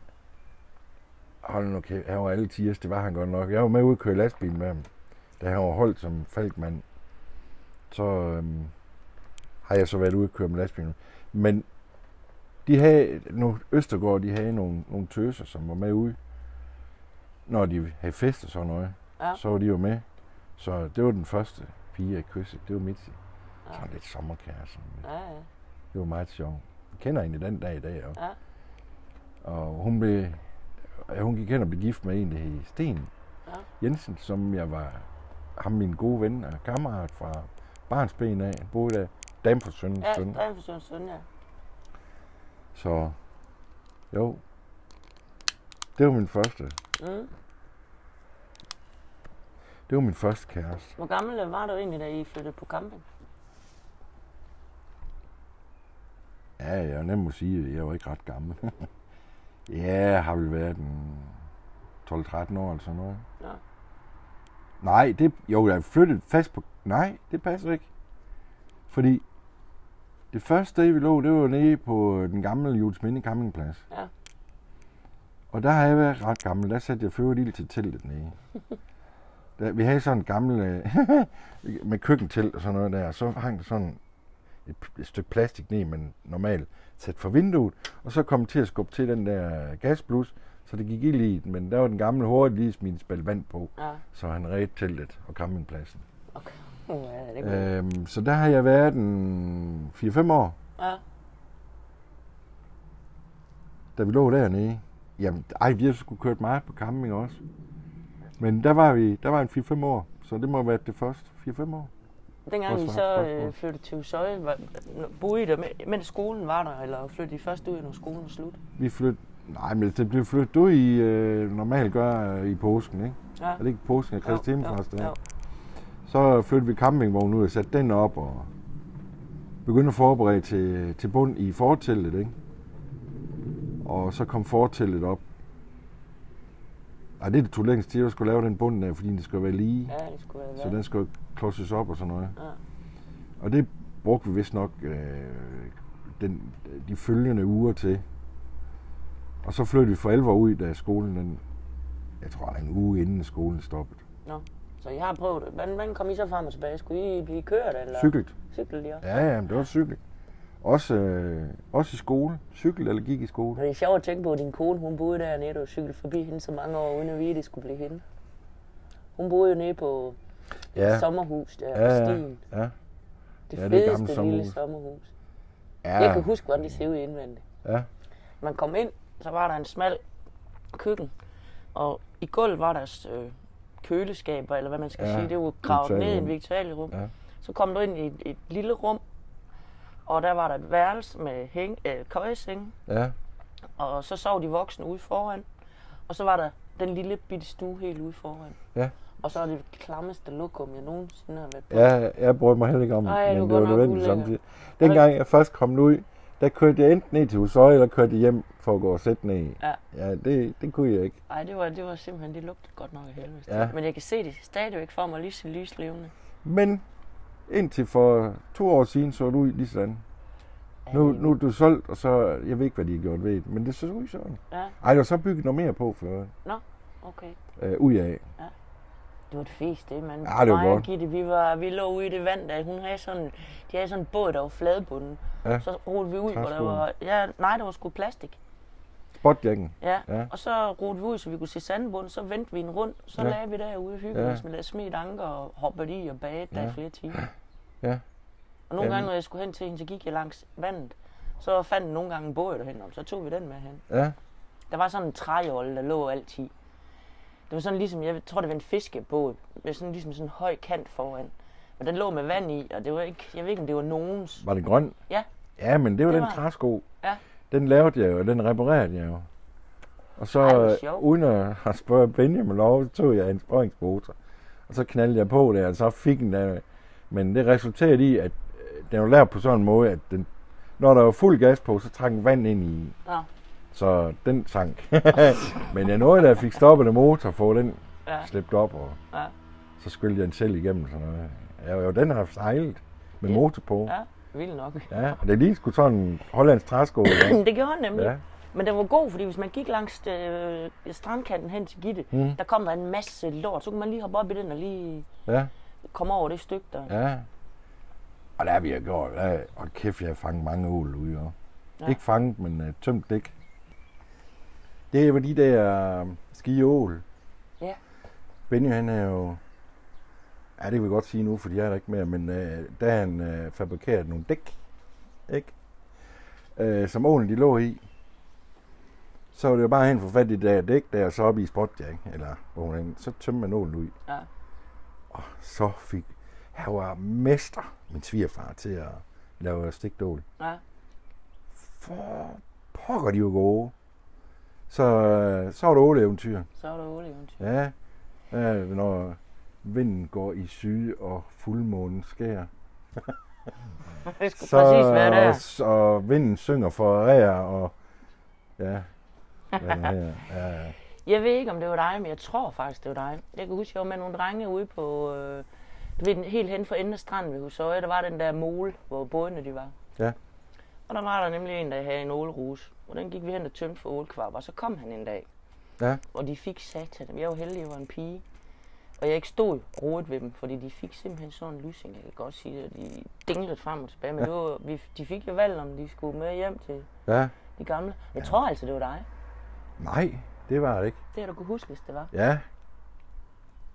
hold nu kæft, han var alle tiers, det var han godt nok. Jeg var med ude og køre lastbil med ham, da han var holdt som falkmand. Så øhm, har jeg så været ude og køre med lastbil. Men de havde, nu Østergaard, de havde nogle, nogle tøser, som var med ude, når de havde fest og sådan noget. Ja. Så var de jo med. Så det var den første pige, jeg kyssede. Det var Mitzi. Ja. Sådan lidt sommerkæreste. Ja, ja. Det var meget sjovt. Jeg kender hende den dag i dag. Og, Ja. og hun, blev, hun gik hen og blev gift med en, der hed Sten Ja. Jensen, som jeg var ham min gode ven og kammerat fra barnsben af. Han boede der. Dame for søn. Ja, søn. For søn, ja. Så jo, det var min første. Mm. Det var min første kæreste. Hvor gammel var du egentlig, da I flyttede på camping? Ja, jeg er nem at sige, at jeg var ikke ret gammel. ja, jeg har vel været en 12-13 år eller sådan noget. Ja. Nej, det, jo, jeg er flyttet fast på... Nej, det passer ikke. Fordi det første sted, vi lå, det var nede på den gamle Jules Minde campingplads. Ja. Og der har jeg været ret gammel. Der satte jeg føvet ild til teltet nede. Der, vi havde sådan en gammel... øh, med køkkentelt og sådan noget der. Og så hang der sådan et, et stykke plastik ned, men normalt sat for vinduet. Og så kom til at skubbe til den der gasblus, så det gik ild i den. Men der var den gamle hurtigt lige smidt spand vand på, Ja, så han redde teltet og campingpladsen. okay. Ja, det er. Øhm, så der har jeg været en 4-5 år, Ja, da vi lå dernede. Jamen, ej, vi har sgu kørt meget på camping også. Men der var vi, der var en 4-5 år, så det må have været det første 4-5 år. dengang I så øh, flyttede til Usøje, boede I der, mens skolen var der, eller flyttede I først ud, når skolen var slut? Vi flyttede, nej, men det blev flyttet ud i, øh, normalt gør øh, i påsken, ikke? Ja. Er det ikke påsken, at Kristi Jo, Himmelfart jo, er? jo. Så flyttede vi campingvognen ud og satte den op og begyndte at forberede til, til bund i forteltet, ikke? Og så kom forteltet op. Ej, det tog længst tid, at skulle lave den bund der, fordi det skulle være lige. Ja, det skulle være Så den skulle klodses op og sådan noget. Ja. Og det brugte vi vist nok øh, den, de følgende uger til. Og så flyttede vi for alvor ud, da skolen, den, jeg tror, en uge inden skolen stoppede. Så jeg har prøvet det. Hvordan, hvordan kom I så frem og tilbage? Skulle I blive kørt, eller? Cyklet. Cyklet I også? Ja, ja, men det var cykling. Også, øh, også i skole. Cykel eller gik i skole. Men det er sjovt at tænke på, at din kone, hun boede dernede, og cyklede forbi hende så mange år, uden at vide, at det skulle blive hende. Hun boede jo nede på Ja, et sommerhus der, ja, på ja, stien. ja. Det Ja, det fedeste lille sommerhus. sommerhus. ja. Jeg kan huske, hvordan det ser ud indvendigt. Ja, Man kom ind, så var der en smal køkken, og i gulvet var der øh, køleskaber, eller hvad man skal Ja, sige. Det var gravet ned i en viktualierum. Ja. Så kom du ind i et, et lille rum, og der var der et værelse med hæng, øh, køjeseng, ja. og så sov de voksne ude foran. Og så var der den lille bitte stue helt ude foran. Ja. Og så er det klammeste lokum, jeg nogensinde har været på. Ja, jeg brød mig heller ikke om det, Ej, men det var nødvendigt samtidig. Dengang jeg først kom ud, der kørte jeg enten ned til Husøje, eller kørte hjem for at gå og sætte ned. Ja. Ja, det, det kunne jeg ikke. Ej, det var, det var simpelthen, det lugtede godt nok af helvede. Ja. Men jeg kan se det stadigvæk for mig lige så lyslevende. Men indtil for to år siden så det ud lige sådan. Nu, nu er du solgt, og så, jeg ved ikke, hvad de har gjort ved det, men det så ud sådan. Ja, Ej, der var så bygget noget mere på for, okay. øh, ud af. Det var et fest, det, mand. Ja, det var godt. Gitte, vi, var, vi lå ude i det vand, der hun havde sådan, de havde sådan en båd, der var fladbunden. Ja. Så roede vi ud, hvor der var, ja, nej, der var sgu plastik. Spotjakken. Ja. Ja. Og så roede vi ud, så vi kunne se sandbunden, så vendte vi en rundt, så Ja. lagde vi derude og hyggede Ja. med der smidt anker og hoppede i og bagede der Ja. i flere timer. Ja. Og nogle Jamen. gange, når jeg skulle hen til hende, så gik jeg langs vandet. Så fandt jeg nogle gange en båd derhen, og så tog vi den med hen. Ja, Der var sådan en træjolle, der lå altid. Det var sådan ligesom, jeg tror det var en fiskebåd, med sådan ligesom sådan en høj kant foran. Og den lå med vand i, og det var ikke, jeg ved ikke, om det var nogens. var det grøn? Ja. Ja, men det var Det den var- træsko. Ja. Den lavede jeg jo, og den reparerede jeg jo. Og så, Ej, uden at have spurgt Benjamin lov, tog jeg en spøjningsmotor. Og så knaldede jeg på der, og så fik den der. Men det resulterede i, at øh, den var lavet på sådan en måde, at den, når der var fuld gas på, så trak den vand ind i. Nå, Så den sank. Men jeg nåede, da jeg fik stoppet den motor, for den ja, slæbt op, og ja, så skyldte jeg den selv igennem. Sådan noget. Ja, jo, den har sejlet med Ja. motor på. ja, vildt nok. Ja, og det lignede sgu sådan en hollandsk træsko. Det gjorde han nemlig. ja. Men den var god, fordi hvis man gik langs øh, strandkanten hen til Gitte, Mm. der kom der en masse lort. Så kunne man lige hoppe op i den og lige ja, komme over det stykke der. ja. Og der har vi jo gjort, og kæft, jeg har fanget mange ål ude. Ja. Ikke fanget, men uh, tømt dæk. Det var de der uh, skiål. Ja. Benny, han er jo... Ja, det kan vi godt sige nu, fordi jeg er der ikke mere, men øh, der har han øh, fabrikeret nogle dæk, ikke? Øh, som ålen de lå i. Så var det jo bare hen for fat i det der dæk der, og så op i spotjack, eller hvor så tømte man ålen ud. Ja. Og så fik... Han var mester, min svigerfar, til at lave stikdål. Ja. For pokker, de var gode. Så, øh, så var det åleeventyr. Så er der olie eventyr. Ja, ja, når vinden går i syd, og fuldmånen skær. Det skulle præcis være der. Så, og vinden synger for ræer, og ja? Ja, ja. Jeg ved ikke, om det var dig, men jeg tror faktisk, det var dig. Jeg kan huske, jeg var med nogle drenge ude på... Øh, du ved, helt hen for enden af stranden ved Husøje, der var den der mole, hvor bådene de var. Ja. Og der var der nemlig en, der havde en ålrus. Og den gik vi hen og tømte for ålkvarp, og så kom han en dag. Ja. Og de fik satan. Jeg var heldig, jeg var en pige. Og jeg ikke stod rodet ved dem, fordi de fik simpelthen sådan en lysing. Jeg kan godt sige det, og de dinglede frem og tilbage. Men det var, vi, de fik jo valg, om de skulle med hjem til ja. de gamle. Jeg tror altså, det var dig. Nej, det var det ikke. Det har du kunne huske, hvis det var. Ja.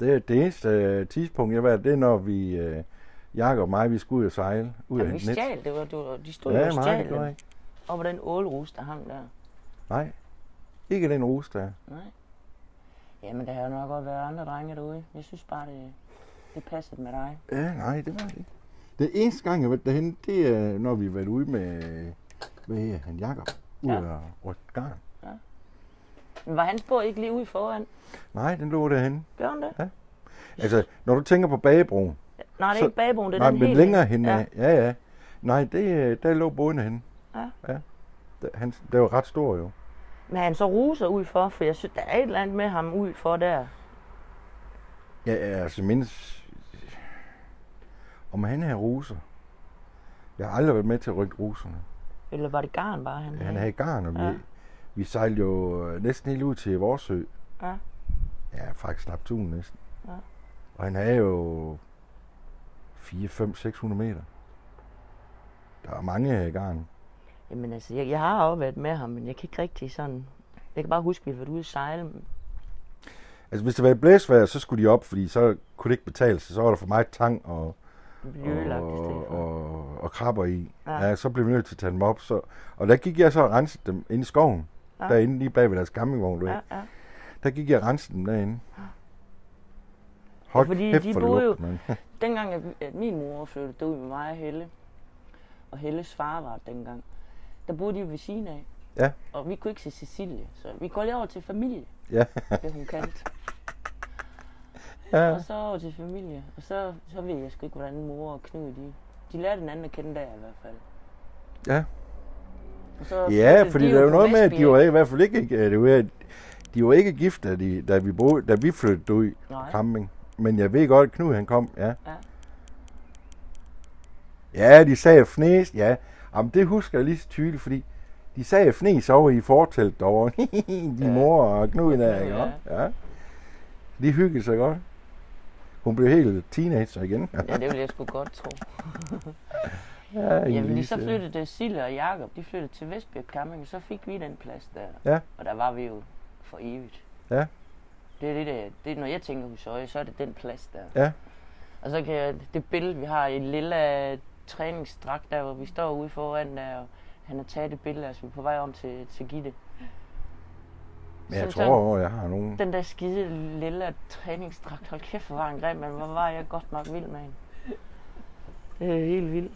Det, det eneste øh, tidspunkt, jeg var, det er, når vi, øh, Jakob og mig, vi skulle ud og sejle. Ud Jamen, vi net. stjal, det var, det var, de stod jo Ja, og nej, stjal det ikke. Og på den ålrus, der hang der. Nej, ikke den rus der. Nej. Jamen, der har jo nok godt været andre drenge derude. Jeg synes bare, det, det passede med dig. Ja, nej, det var det ikke. Det eneste gang, jeg var derhen, det er, når vi har været ude med, hvad hedder han, Jakob, ud Ja. og rykke garn. Men var hans båd ikke lige ude foran? Nej, den lå derhen. Gjorde han det? Altså, når du tænker på bagebroen, Nej, det er Så- ikke bagbroen, det er nej, den men helt længere inde. hen, Ja. ja. ja, ja. Nej, det, øh, der lå båden henne. Ja. ja. Der- Han, det var ret stor jo. Men han så ruser ud for, for jeg synes, der er et eller andet med ham ud for der. Ja, altså mindst... Om han er ruser. Jeg har aldrig været med til at rykke ruserne. Eller var det garn bare, han Han havde garn, og vi, Ja. vi sejlede jo øh, næsten helt ud til Vorsø. Ja. Ja, faktisk Laptun næsten. Ja. Og han havde jo 4, 5, 600 meter. Der er mange garn. Jamen altså, jeg, jeg har også været med ham, men jeg kan ikke rigtig sådan... Jeg kan bare huske, at vi har været ude at sejle. Altså, hvis det var i blæsvejr, så skulle de op, fordi så kunne det ikke betale sig. Så var der for meget tang og, i og, for. og, og krabber i. Ja. Ja. så blev vi nødt til at tage dem op. Så, og der gik jeg så og rensede dem inde i skoven. Ja. Derinde lige bag ved deres campingvogn, du ja. Ja. Der gik jeg og rensede dem derinde. Hold Ja, fordi de boede jo- lugtede, mand. Dengang, at, at min mor flyttede ud med mig og Helle, og Helles far var dengang, der boede de jo ved siden af. Ja. Og vi kunne ikke se Cecilie, så vi går lige over til familie, Ja. det hun kaldte. ja. Og så over til familie, og så, så ved jeg sgu ikke, hvordan mor og Knud, de, de lærte den anden at kende der i hvert fald. Ja. Og så Ja, fordi de der er jo på noget med, at de var i hvert fald ikke, øh, det var, de var ikke gift, da, de, da, vi, boede, da vi flyttede ud Nej. camping. Men jeg ved godt, at Knud han kom, ja. Ja. Ja, de sagde fnæs, ja. Jamen, det husker jeg lige så tydeligt, fordi de sagde fnæs over i fortelt derovre. de Ja. mor og Knud der, ikke? ja. Ja. De hyggede sig godt. Hun blev helt teenager igen. Ja, det ville jeg sgu godt tro. ja, Ja, fordi Lise. så flyttede Sille og Jakob, de flyttede til Vestbjerg Camping, og så fik vi den plads der. Ja. Og der var vi jo for evigt. Ja. Det er det, det er, når jeg tænker Husøje, så er det den plads der. Ja. Og så kan jeg, det billede, vi har i en lille træningsdragt der, hvor vi står ude foran der, og han har taget et billede af os, vi er på vej om til, til Gitte. Men jeg Som tror, at jeg har nogen. Den der skide lille træningsdragt, hold kæft, hvor var en grim, men hvor var jeg godt nok vild med hende. Det er helt vildt.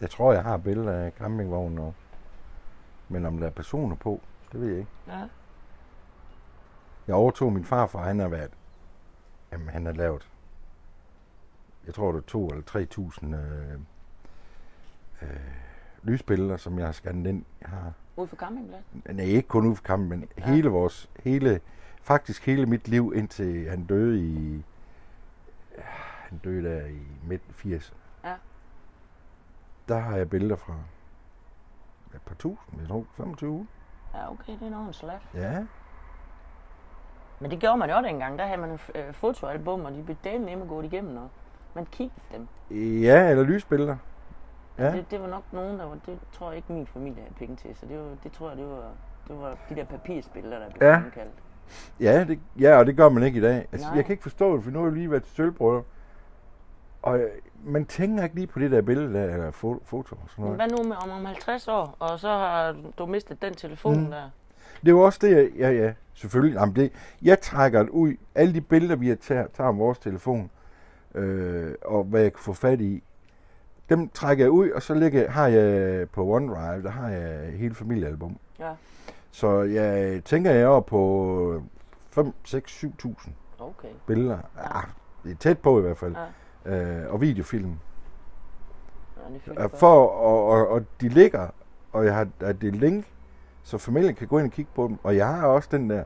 Jeg tror, jeg har billeder af campingvognen. Og... Men om der er personer på, det ved jeg ikke. Ja. Jeg overtog min farfar, han har været, jamen han har lavet, jeg tror det er to eller tre tusind øh, øh, lysbilleder, som jeg har scannet ind. Jeg har, Ude for campingpladsen? nej, ikke kun ud for kampen, men Ja. hele vores, hele, faktisk hele mit liv, indtil han døde i, ja, han døde der i midt 80'erne. Ja. Der har jeg billeder fra et par tusind, jeg tror 25. Ja, okay, det er noget en slat. Ja, Men det gjorde man jo dengang. Der havde man øh, fotoalbum, og de blev delt nemme gået igennem, og man kiggede dem. ja, eller lysbilleder. Ja. Det, det, var nok nogen, der var, det tror jeg ikke min familie havde penge til, så det, var, det tror jeg, det var, det var de der papirsbilleder, der blev Ja. ja. kaldt. Ja, det, ja, og det gør man ikke i dag. Altså, Nej. jeg kan ikke forstå det, for nu har jeg lige været til sølvbrød. Og øh, man tænker ikke lige på det der billede der, eller fo- foto og sådan Men noget. hvad nu med om, om 50 år, og så har du mistet den telefon mm. der? Det er jo også det, jeg, ja, ja, selvfølgelig. Jamen det, jeg trækker det ud. Alle de billeder, vi tager, tager om vores telefon, øh, og hvad jeg kan få fat i, dem trækker jeg ud, og så lægger, har jeg på OneDrive, der har jeg hele familiealbum. Ja. Så jeg tænker, jeg er oppe på 5, 6, 7.000 Okay. billeder. Ja. det er tæt på i hvert fald. Ja. Øh, og videofilm. Ja. For, og, og, og de ligger, og jeg har at det link, så familien kan gå ind og kigge på dem. Og jeg har også den der,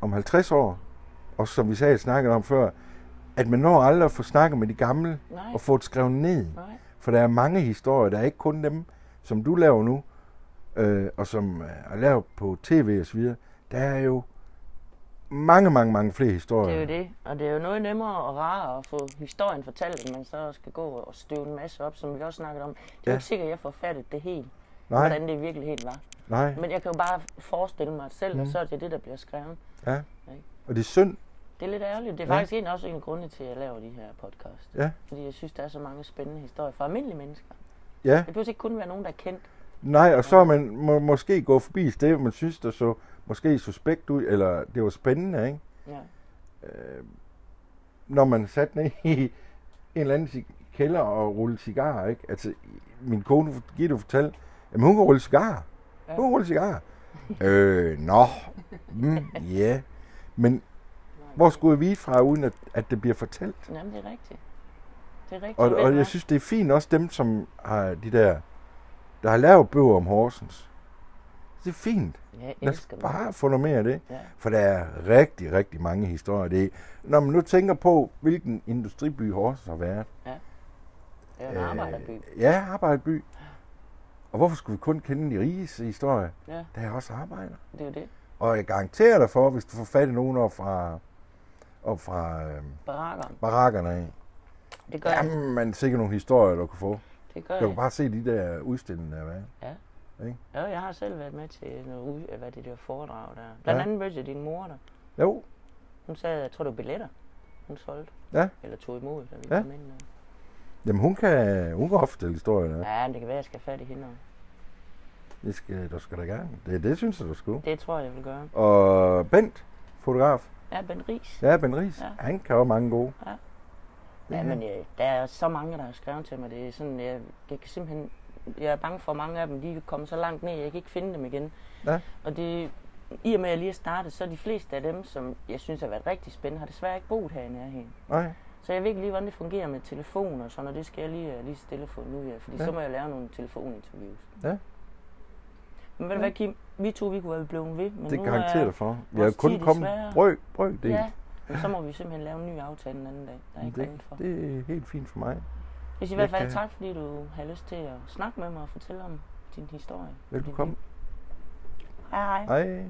om 50 år, og som vi sagde, snakket om før, at man når aldrig at få snakket med de gamle, Nej, og få det skrevet ned. nej. For der er mange historier, der er ikke kun dem, som du laver nu, øh, og som er lavet på tv og så videre. Der er jo mange, mange, mange flere historier. Det er jo det. Og det er jo noget nemmere og rarere at få historien fortalt, end man så skal gå og støve en masse op, som vi også snakkede om. Det er Ja. ikke sikkert, at jeg får fattet det helt, Nej, hvordan det i virkeligheden var. Nej, Men jeg kan jo bare forestille mig selv, Mm. og så er det det, der bliver skrevet. ja. Og det er synd. Det er lidt ærgerligt. Det er Ja. faktisk en, også en af grundene til, at jeg laver de her podcast. Ja. Fordi jeg synes, der er så mange spændende historier for almindelige mennesker. Ja, Det behøver ikke kun være nogen, der er kendt. nej, og så er man må, måske gå forbi det, man synes, der så måske suspekt ud, eller det var spændende, ikke? Ja. Øh, når man satte ned i en eller anden kælder og rullede cigarer, ikke? Altså, min kone, Gitte, fortalte, at hun kan rulle cigarer. Ja. Hun kan rulle cigarer. øh, nå, mm, ja. Men hvor skulle vide fra, uden at, at det bliver fortalt? Jamen, det er rigtigt. Det er rigtigt. Og, du og jeg synes, det er fint også dem, som har de der, der har lavet bøger om Horsens. Det er fint. Jeg Lad os elsker bare få noget mere af det. Ja. For der er rigtig, rigtig mange historier. Det er, når man nu tænker på, hvilken industriby Horsens har været. Det er en arbejderby. Øh, ja, arbejderby. Og hvorfor skulle vi kun kende de riges historie? Ja, Der er også arbejder. det er jo det. Og jeg garanterer dig for, hvis du får fat i nogen op fra, op fra øh, Barakkeren. barakkerne af. Det gør jeg. Jamen, man sikkert nogle historier, du kan få. Det gør Du kan jeg. bare se de der udstillinger, der er været. Ja, jeg har selv været med til noget, ud- hvad det der foredrag der. Blandt Ja. andet mødte jeg din mor der. Jo, Hun sagde, jeg tror det var billetter, hun solgte. Ja. Eller tog imod, da vi Ja. kom ind. der. Jamen hun kan, hun kan opstille historier. Ja. Ja, det kan være, jeg skal have fat i hende. Det skal, du skal da gerne. Det, det synes jeg, du skulle. Det tror jeg, jeg vil gøre. Og Bent, fotograf. Ja, Ben Ries. Ja, Ben Ries. Ja. Han kan jo mange gode. Ja, men øh, der er så mange, der har skrevet til mig. Det er sådan, jeg, jeg kan simpelthen... Jeg er bange for, at mange af dem de er kommet så langt ned, jeg kan ikke finde dem igen. Ja. Og det, i og med, at jeg lige er startet, så er de fleste af dem, som jeg synes har været rigtig spændende, har desværre ikke boet her i nærheden. Nej. Så jeg ved ikke lige, hvordan det fungerer med telefon og sådan, og det skal jeg lige, øh, lige stille for nu, ja, fordi Ja. så må jeg lave nogle telefoninterviews. Ja. Men ved du hvad, Kim? Vi to, vi kunne være blevet ved, men Det nu garanterer er, dig for. Vi har kun kommet brøg, brøg det. Ja, men så må vi simpelthen lave en ny aftale en anden dag. Der er ikke det, for. det er helt fint for mig. Jeg siger i hvert fald kan- tak, fordi du har lyst til at snakke med mig og fortælle om din historie. Velkommen. Hej hej. Hej.